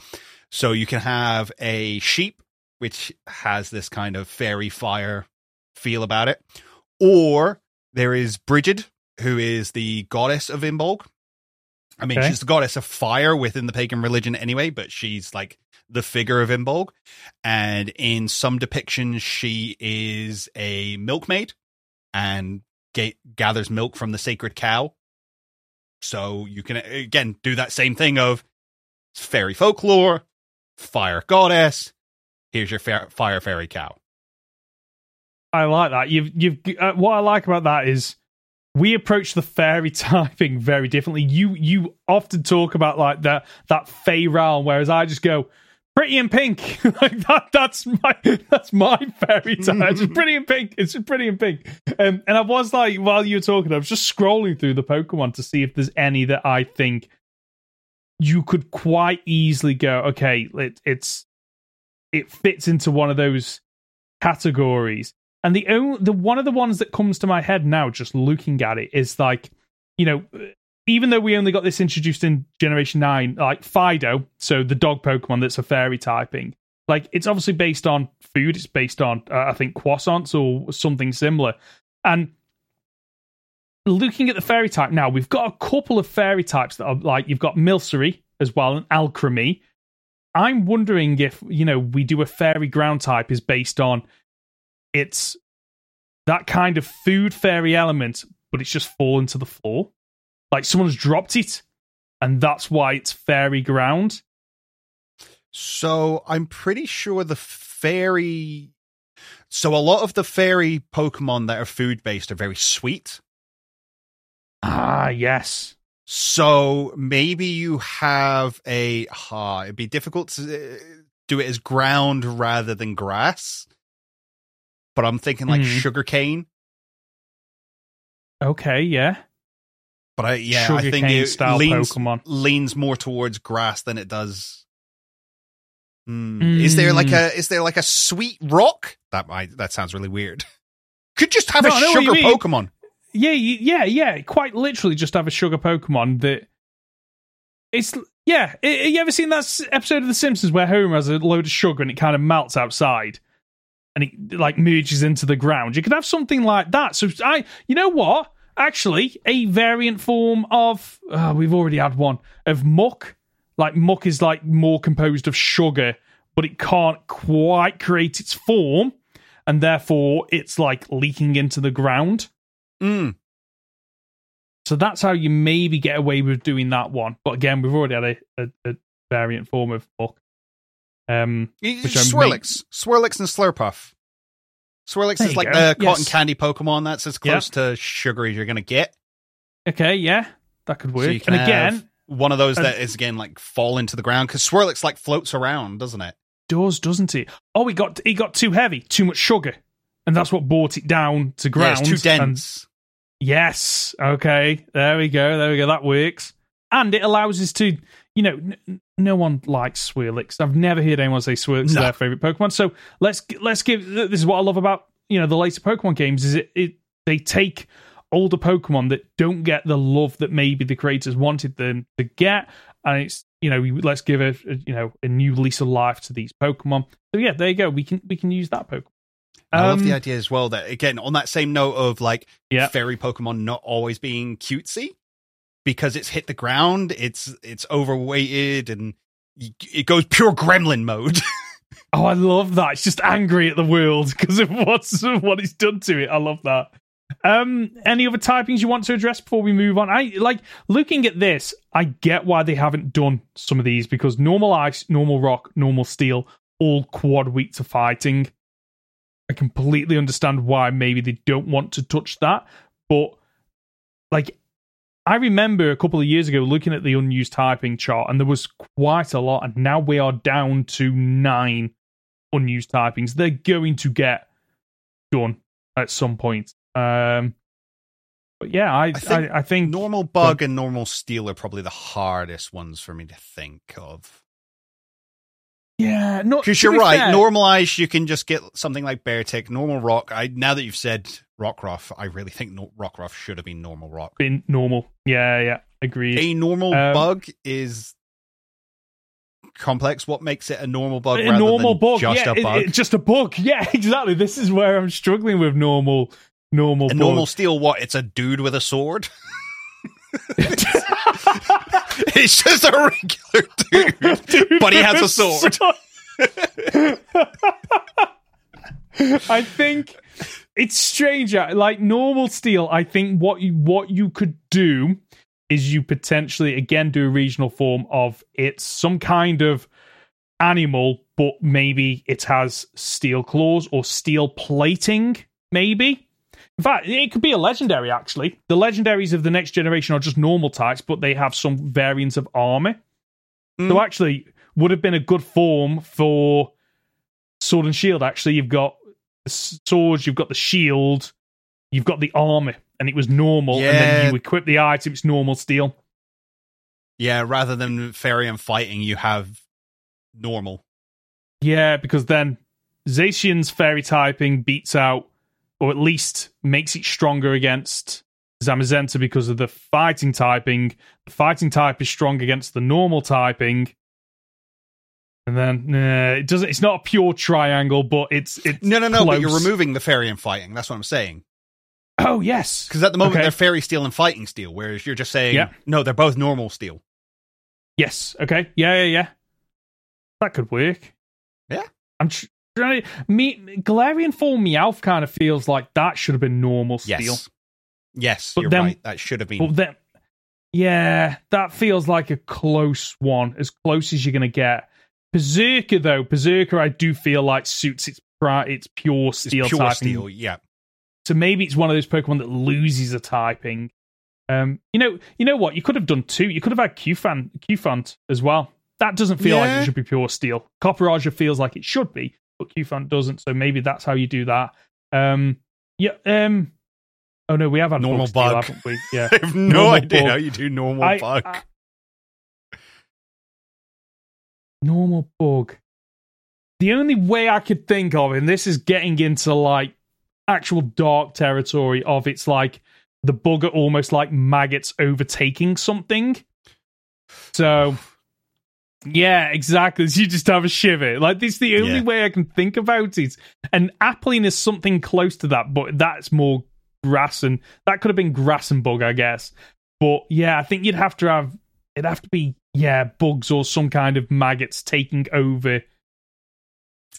So you can have a sheep, which has this kind of fairy fire feel about it, or There is Brigid, who is the goddess of Imbolc. I mean, Okay. she's the goddess of fire within the pagan religion anyway, but she's like the figure of Imbolc. And in some depictions, she is a milkmaid and ga- gathers milk from the sacred cow. So you can, again, do that same thing of fairy folklore, fire goddess. Here's your fa- fire fairy cow. I like that. You've you've uh, what I like about that is we approach the fairy typing very differently. You you often talk about like that that fey realm, whereas I just go pretty in pink. like that that's my that's my fairy type. It's pretty in pink. It's pretty in pink. Um, and I was like while you were talking, I was just scrolling through the Pokemon to see if there's any that I think you could quite easily go. Okay, it, it's it fits into one of those categories. And the only the one of the ones that comes to my head now, just looking at it, is like, you know, even though we only got this introduced in Generation Nine, like Fidough, so the dog Pokemon that's a fairy typing, like it's obviously based on food. It's based on uh, I think croissants or something similar. And looking at the fairy type now, we've got a couple of fairy types that are like you've got Milcery as well and Alcremie. I'm wondering if you know we do a fairy ground type is based on it's that kind of food fairy element, but it's just fallen to the floor. Like someone's dropped it, and that's why it's fairy ground. So I'm pretty sure the fairy. So a lot of the fairy Pokemon that are food based are very sweet. Ah, yes. So maybe you have a. Ha, it'd be difficult to uh, do it as ground rather than grass. But I'm thinking like Mhm. sugarcane. Okay, yeah. But I, yeah, I think it style leans, Pokemon. leans more towards grass than it does. Hmm. Is there like Mm. a is there like a sweet rock? That might that sounds really weird. Could just have No, a I know what you sugar. Pokemon. Yeah, yeah, yeah. Quite literally, just have a sugar Pokemon that. It's yeah. I- I- You ever seen that episode of The Simpsons where Homer has a load of sugar and it kind of melts outside, and it like merges into the ground? You could have something like that. So I, you know what? Actually, a variant form of uh, we've already had one of Muk. Like Muk is like more composed of sugar, but it can't quite create its form, and therefore it's like leaking into the ground. Mm. So that's how you maybe get away with doing that one. But again, we've already had a, a, a variant form of Muk. Um, Which Swirlix, Swirlix, and Slurpuff. Swirlix There is like go. the cotton candy Pokemon. That's as close to sugar as you're gonna get. okay, yeah, that could work. So you can and again, one of those that is again like fall into the ground because Swirlix like floats around, doesn't it? does doesn't it? Oh, it got he got too heavy, too much sugar, and that's what brought it down to Yeah, ground. it's too and- dense. Yes. Okay. There we go. There we go. That works. And it allows us to, you know, n- no one likes Swirlix. I've never heard anyone say Swirlix is their favorite Pokemon. So let's let's give. This is what I love about you know the later Pokemon games is it, it they take older Pokemon that don't get the love that maybe the creators wanted them to get, and it's you know let's give a, a you know a new lease of life to these Pokemon. So yeah, there you go. We can we can use that Pokemon. I love the Um, idea as well that again on that same note of like Yeah. fairy Pokemon not always being cutesy because it's hit the ground, it's it's overweighted and it goes pure gremlin mode. Oh, I love that. It's just angry at the world because of what's what it's done to it. I love that. Um, any other typings you want to address before we move on? I like looking at this. I get why they haven't done some of these because normal ice, normal rock, normal steel, all quad weak to fighting. I completely understand why maybe they don't want to touch that, but like I remember a couple of years ago looking at the unused typing chart, and there was quite a lot, and now we are down to nine unused typings. They're going to get done at some point. Um, but yeah, I I think I, I think normal bug and normal steel are probably the hardest ones for me to think of. yeah, Because you're right, fair- normal you can just get something like Beartic. Normal rock, I now that you've said Rockruff, I really think no, Rockruff should have been normal rock. been normal. Yeah, yeah, agreed. A normal Um, bug is complex. What makes it a normal bug? a rather normal than bug, just yeah, a bug. it- just a bug. Yeah, exactly. This is where I'm struggling with normal normal. A bug. normal steel, what? It's a dude with a sword. it's just a regular dude, Dude but he has a sword. I think it's strange. uh, Like normal steel, I think what you what you could do is you potentially again do a regional form of it's some kind of animal, but maybe it has steel claws or steel plating. Maybe. In fact, it could be a legendary. Actually, the legendaries of the next generation are just normal types, but they have some variants of armor. So Mm. actually, would have been a good form for sword and shield. Actually, you've got swords, you've got the shield, you've got the armor, and it was normal. And then you equip the item, it's normal steel. Yeah, rather than Farian fighting, you have normal. Yeah, because then Zacian's fairy typing beats out, or at least makes it stronger against Zamazenta because of the fighting typing. The fighting type is strong against the normal typing. And then nah, it doesn't. It's not a pure triangle, but it's it's No, no, no, but you're removing the Farian fighting. That's what I'm saying. Oh yes, Because at the moment Okay. they're fairy steel and fighting steel, whereas you're just saying, Yeah. no, they're both normal steel. yes. Okay, yeah, yeah, yeah. That could work. Yeah. I'm tr- trying to. Me, Galarian form Meowth kind of feels like that should have been normal steel. Yes. Yes, But you're then- right. That should have been. But then, yeah, that feels like a close one, as close as you're going to get. Perrserker, though, Perrserker, I do feel like suits its its pure It's steel pure typing. steel, yeah. So maybe it's one of those Pokemon that loses a typing. Um, you know, you know what? You could have done two. You could have had Qfan, Cufant as well. That doesn't feel like it should be pure steel. Copperajah feels like it should be, but Cufant doesn't. So maybe that's how you do that. Um, yeah. Um, oh no, we have had Normal bug, steel, haven't we? Yeah. I have no Normal idea bug. how you do normal I- bug. I- normal bug. The only way I could think of, and this is getting into like actual dark territory of it's like the bug are almost like maggots overtaking something. So yeah, exactly. So you just have a shiver. Like this is the only Yeah. way I can think about it. And Applin is something close to that, but that's more grass and that could have been grass and bug, I guess. But yeah, I think you'd have to have it'd have to be yeah bugs or some kind of maggots taking over.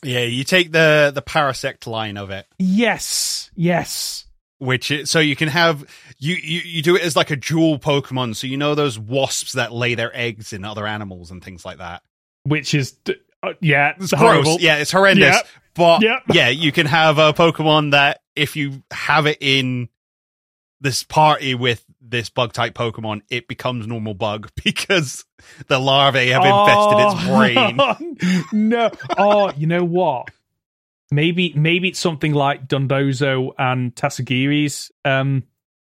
yeah, you take the the parasect line of it, Yes, yes, which it, so you can have you, you you do it as like a dual Pokemon. So you know those wasps that lay their eggs in other animals and things like that. which is uh, yeah, it's It's horrible. gross. Yeah, it's horrendous. Yeah. But Yeah. yeah, you can have a Pokemon that if you have it in this party with this bug type Pokemon, it becomes normal bug because the larvae have infested its brain. brain. no. Oh, you know what? Maybe maybe it's something like Dondozo and Tatsugiri's um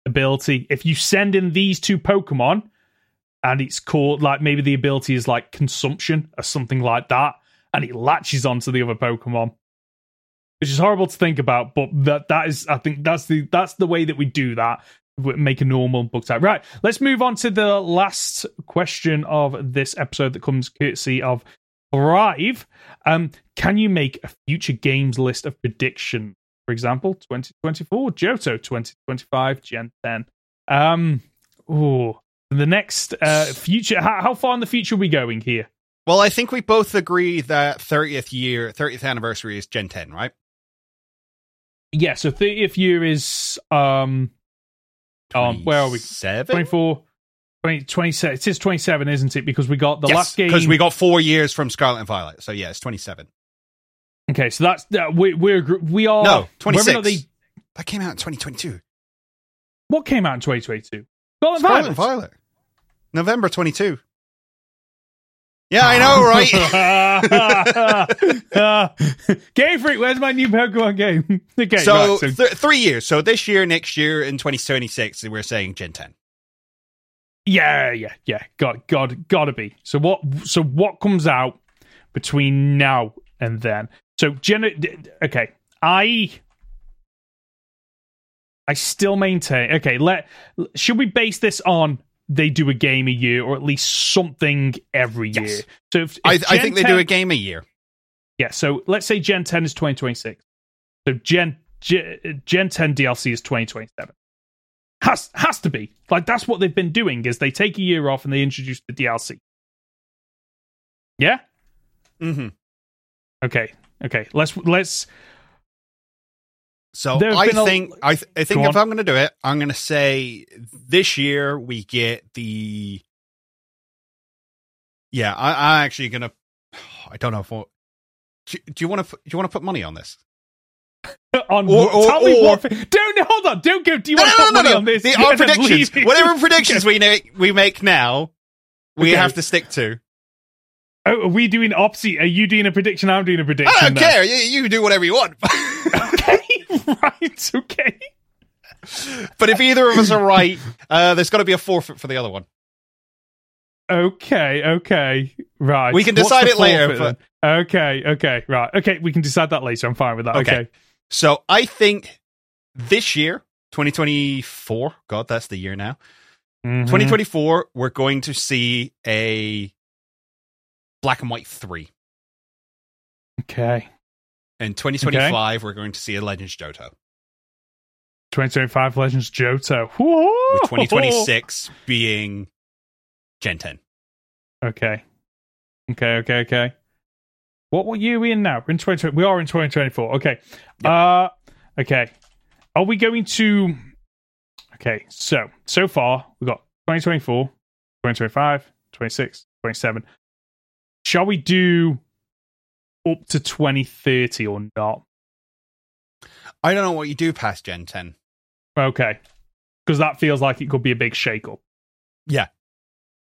ability. If you send in these two Pokemon and it's called like maybe the ability is like consumption or something like that, and it latches onto the other Pokemon. Which is horrible to think about, but that that is I think that's the that's the way that we do that. Make a normal book type. Right. Let's move on to the last question of this episode that comes courtesy of Thrive. Um, can you make a future games list of prediction? For example, 2024 Johto, 2025 Gen 10. Um, oh, the next uh, future. How, how far in the future are we going here? Well, I think we both agree that 30th year, 30th anniversary is Gen 10, right? Yeah, so 30th year is um, um where are we? Seven? 24, 20, 27. It is 27, isn't it? Because we got the yes, last game. Because we got four years from Scarlet and Violet. So yeah, it's 27. okay, so that's that. We, we're we are no, whether 26. or not they- That came out in 2022. what came out in 2022? Scarlet Scarlet Violet. Violet. November 22. Yeah, I know, right? game Freak, where's my new Pokemon game? okay, so, right, so th- three years. So this year, next year, in 2026, we're saying Gen 10. yeah, yeah, yeah. Got, got, gotta be. So what? So what comes out between now and then? So, Gen- okay, I, I still maintain. Okay, let should we base this on? They do a game a year, or at least something every Yes. year. So, if, if I, I Gen think they do a game a year. Yeah, so let's say Gen 10 is 2026. So Gen G- Gen 10 DLC is 2027. Has has to be like that's what they've been doing is they take a year off and they introduce the DLC. Yeah. Mm-hmm. Okay. Okay. Let's let's. So There's I been a- think I, th- I think if on. I'm going to do it, I'm going to say this year we get the. Yeah, I, I'm actually going to. I don't know if. Do, do you want to? Do you want to put money on this? on Or- or- tell me or- what. Don't hold on. Don't go. Do you want to put money on this? The, our predictions, whatever predictions we make, we make now, we Okay. have to stick to. Oh, are we doing opposite? Are you doing a prediction? I'm doing a prediction. I don't then. care. You, you do whatever you want. Right. Okay. but if either of us are right, uh, there's got to be a forfeit for the other one. Okay. Okay. Right. We can decide it later, then? Okay. Okay. Right. Okay. We can decide that later. I'm fine with that. Okay. Okay. So I think this year, 2024, God, that's the year now. Mhm. 2024, we're going to see a Black and White 3. Okay. In 2025, we're going to see a Legends Johto. 2025 Legends Johto. Whoa! With 2026 being Gen 10. Okay. Okay, okay, okay. What were you in now? We're in 2020. We are in 2024. Okay. Uh okay. Are we going to Okay, so so far we've got 2024, 2025, 26, 27. Shall we do up to 2030 or not? I don't know what you do past Gen 10. Okay. Because that feels like it could be a big shake up. Yeah.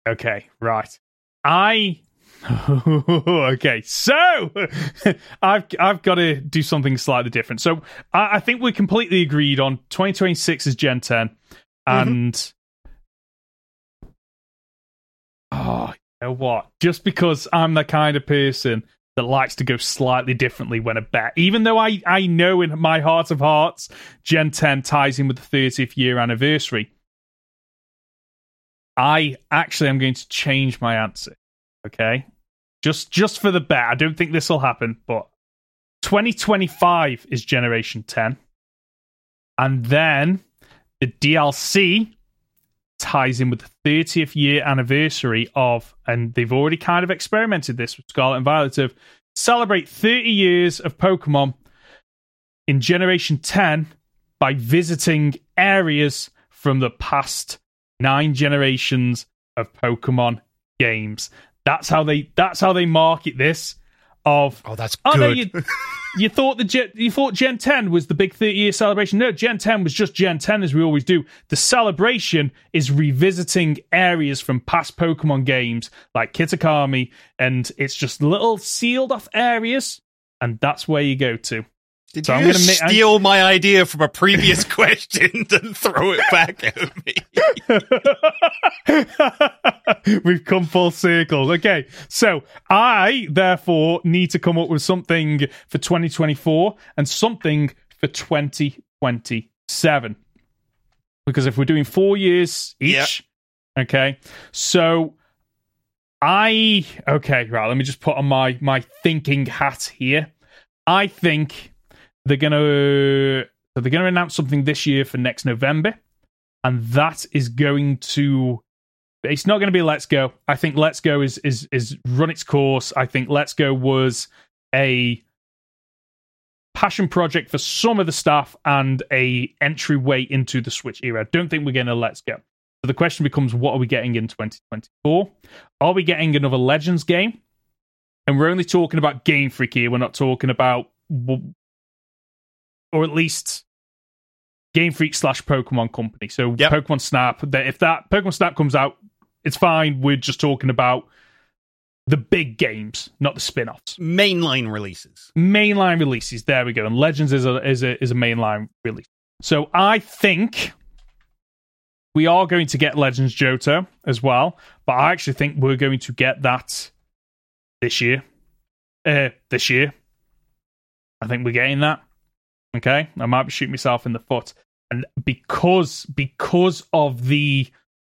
Okay, right. I okay, so I've I've got to do something slightly different. So I, I think we're completely agreed on 2026 is Gen 10, mm-hmm. and oh, you know what? Just because I'm the kind of person that likes to go slightly differently when a bet, even though I I know in my heart of hearts Gen 10 ties in with the 30th year anniversary. I actually am going to change my answer. Okay. Just just for the bet. I don't think this will happen, but 2025 is generation 10. And then the DLC ties in with the 30th year anniversary of, and they've already kind of experimented this with Scarlet and Violet of celebrate 30 years of Pokemon in generation 10 by visiting areas from the past nine generations of Pokemon games. That's how they that's how they market this of Oh, that's Oh good. no, you you thought the Gen, you thought Gen 10 was the big 30 year celebration. No, Gen 10 was just Gen 10 as we always do. The celebration is revisiting areas from past Pokemon games like Kitakami and it's just little sealed off areas and that's where you go to. Did So you I'm gonna just make- I'm- steal my idea from a previous question and throw it back at me? We've come full circle. Okay, so I therefore need to come up with something for 2024 and something for 2027. Because if we're doing four years each, okay, so I okay, right. Let me just put on my my thinking hat here. I think they're gonna so they're gonna announce something this year for next November, and that is going to it's not going to be Let's Go. I think Let's Go is is is run its course. I think Let's Go was a passion project for some of the staff and a entryway into the Switch era. Don't think we're going to Let's Go. So the question becomes, what are we getting in 2024? Are we getting another Legends game? And we're only talking about Game Freak here. We're not talking about, or at least Game Freak slash Pokemon Company. So Yep. Pokemon Snap. that- If that Pokemon Snap comes out, it's fine. We're just talking about the big games, not the spin-offs. Mainline releases. Mainline releases. There we go. And Legends is a is a is a mainline release. So I think we are going to get Legends Johto as well, but I actually think we're going to get that this year. Uh, this year, I think we're getting that. Okay, I might shoot myself in the foot, and because because of the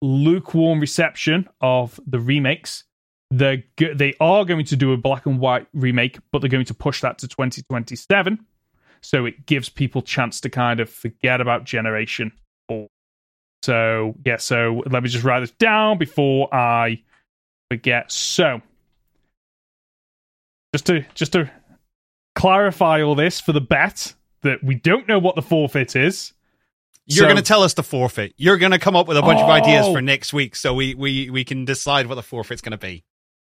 lukewarm reception of the remakes, they're go- they are going to do a black and white remake, but they're going to push that to 2027. so it gives people chance to kind of forget about Generation Four. So yeah, so let me just write this down before I forget. So just to just to clarify all this for the bet that we don't know what the forfeit is. You're So- going to tell us the forfeit. You're going to come up with a bunch of ideas Oh. for next week, so we we we can decide what the forfeit's going to be.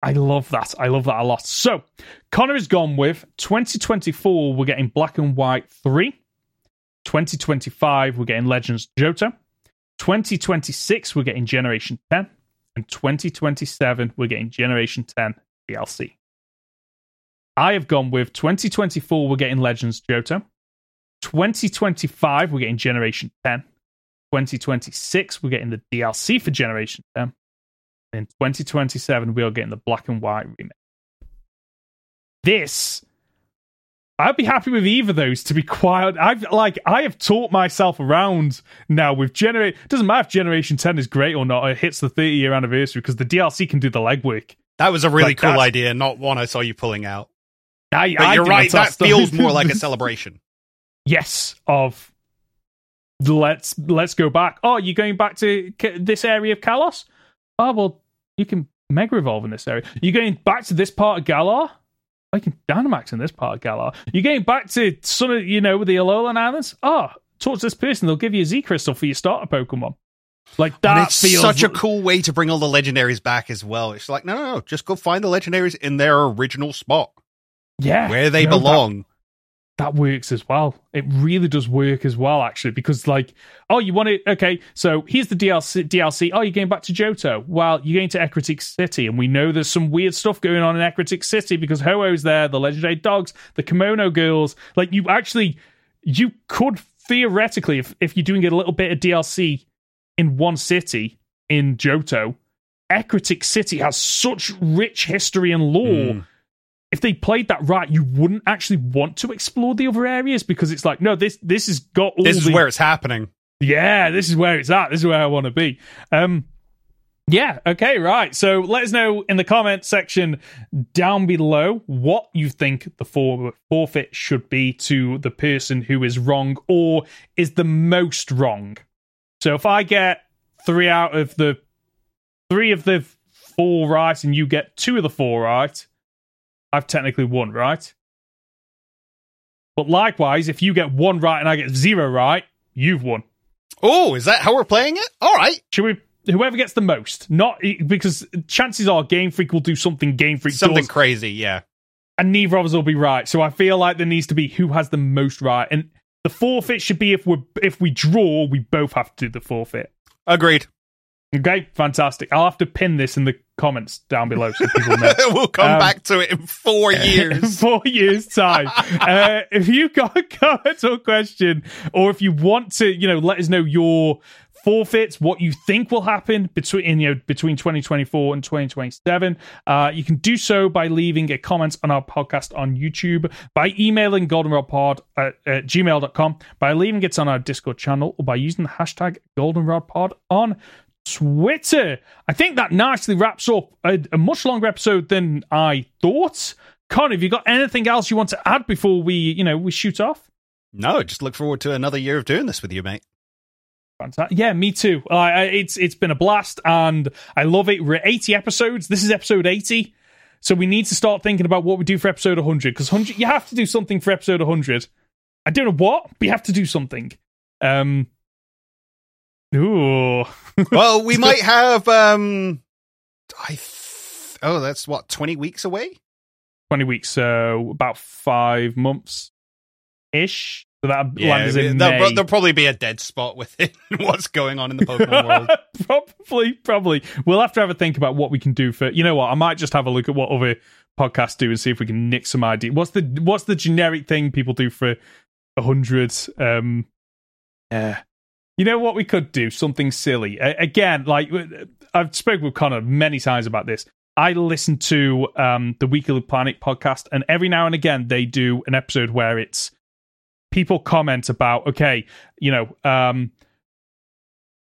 I love that. I love that a lot. So, Conor has gone with 2024, we're getting Black and White 3. 2025, we're getting Legends Johto. 2026, we're getting Generation 10. And 2027, we're getting Generation 10 DLC. I have gone with 2024, we're getting Legends Johto. 2025, we're getting Generation 10. 2026, we're getting the DLC for Generation 10. In 2027, we are getting the black and white remake. This, I'd be happy with either of those. To be quiet, I've like I have taught myself around now with generate. Doesn't matter if Generation 10 is great or not. It hits the 30 year anniversary because the DLC can do the legwork. That was a really Like, cool idea, not one I saw you pulling out. I, But I you're right. That feels more like a celebration. Yes of let's let's go back. Oh, you're going back to K- this area of Kalos? Oh well, you can Mega Evolve in this area. You're going back to this part of Galar? I can Dynamax in this part of Galar. You're going back to some of you know the Alolan Islands? Oh, talk to this person, they'll give you a Z Crystal for your starter Pokemon. Like that and it's feels such a cool way to bring all the legendaries back as well. It's like, no, no, no, just go find the legendaries in their original spot yeah where they no, belong. that works as well. It really does work as well, actually, because like, oh, you want it? Okay, so here's the DLC. DLC. Oh, you're going back to Johto. Well, you're going to Ecruteak City, and we know there's some weird stuff going on in Ecruteak City because Ho-Oh's there, the legendary dogs, the Kimono girls. Like, you actually, you could theoretically, if if you're doing a little bit of DLC in one city in Johto, Ecruteak City has such rich history and lore Mm. If they played that right, you wouldn't actually want to explore the other areas because it's like, no, this this has got all This is the- where it's happening. yeah, this is where it's at. This is where I want to be. Um, yeah, okay, right. So let us know in the comment section down below what you think the for- forfeit should be to the person who is wrong or is the most wrong. So if I get three out of the three of the four right and you get two of the four right, I've technically won, right? But likewise, if you get one right and I get zero right, you've won. Oh, is that how we're playing it? All right. Should we? Whoever gets the most, not because chances are Game Freak will do something Game Freak Something does, crazy, yeah. and neither of us will be right. So I feel like there needs to be who has the most right, and the forfeit should be if we if we draw, we both have to do the forfeit. Agreed. Okay, fantastic. I'll have to pin this in the comments down below so people know. we'll come Um, back to it in four years. four years time. uh, if you've got a comment or question, or if you want to, you know, let us know your forfeits, what you think will happen between you know between 2024 and 2027. Uh, you can do so by leaving a comment on our podcast on YouTube, by emailing goldenrodpod at, at gmail.com, by leaving it on our Discord channel, or by using the hashtag goldenrodpod on Twitter. I think that nicely wraps up a, a much longer episode than I thought. Con, have you got anything else you want to add before we, you know, we shoot off? no, just look forward to another year of doing this with you, mate. Fantastic. Yeah, me too. Uh, it's it's been a blast, and I love it. We're at 80 episodes. This is episode 80, so we need to start thinking about what we do for episode 100 because 100 you have to do something for episode 100. I don't know what, but you have to do something. Um. Ooh. well, we might have um I th- Oh, that's what 20 weeks away? 20 weeks, so about five months ish. So that lands in there'll, May. there'll probably be a dead spot within what's going on in the Pokemon world. probably, probably. We'll have to have a think about what we can do for. You know what? I might just have a look at what other podcasts do and see if we can nick some idea. What's the What's the generic thing people do for a hundred? Um, yeah. You know what we could do? Something silly. Again, like I've spoken with Conor many times about this. I listen to um, the Weekly Planet podcast, and every now and again they do an episode where it's people comment about, okay, you know, um,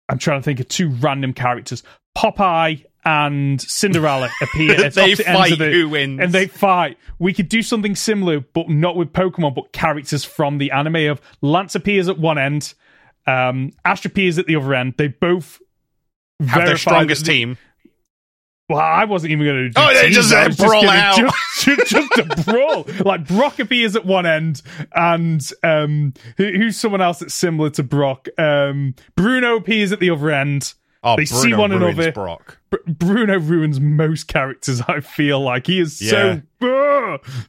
I'm trying to think of two random characters, Popeye and Cinderella appear at They fight of the, who wins. and they fight. We could do something similar, but not with Pokemon, but characters from the anime. Of Lance appears at one end, um, Ash appears at the other end. They both Have their strongest that- team. Well, I wasn't even going to. do Oh, they just was brawl gonna out. Just, just a brawl. Like Brock appears at one end, and um, who, who's someone else that's similar to Brock? Um, Bruno appears at the other end. Oh, They see one ruins another. Brock. Br- Bruno ruins most characters. I feel like he is Yeah. so uh,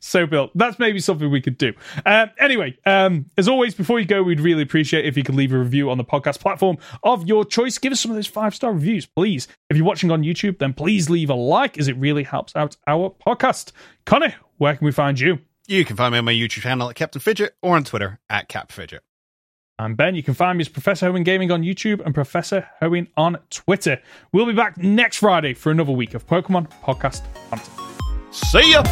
so built. That's maybe something we could do. Um, anyway, um, as always, before you go, we'd really appreciate if you could leave a review on the podcast platform of your choice. Give us some of those five star reviews, please. If you're watching on YouTube, then please leave a like, as it really helps out our podcast. Connie, where can we find you? You can find me on my YouTube channel at Captain Fidget or on Twitter at Cap Fidget. I'm Ben. You can find me as Professor Hoenn Gaming on YouTube and Professor Hoenn on Twitter. We'll be back next Friday for another week of Pokemon Podcast Hunting. See ya!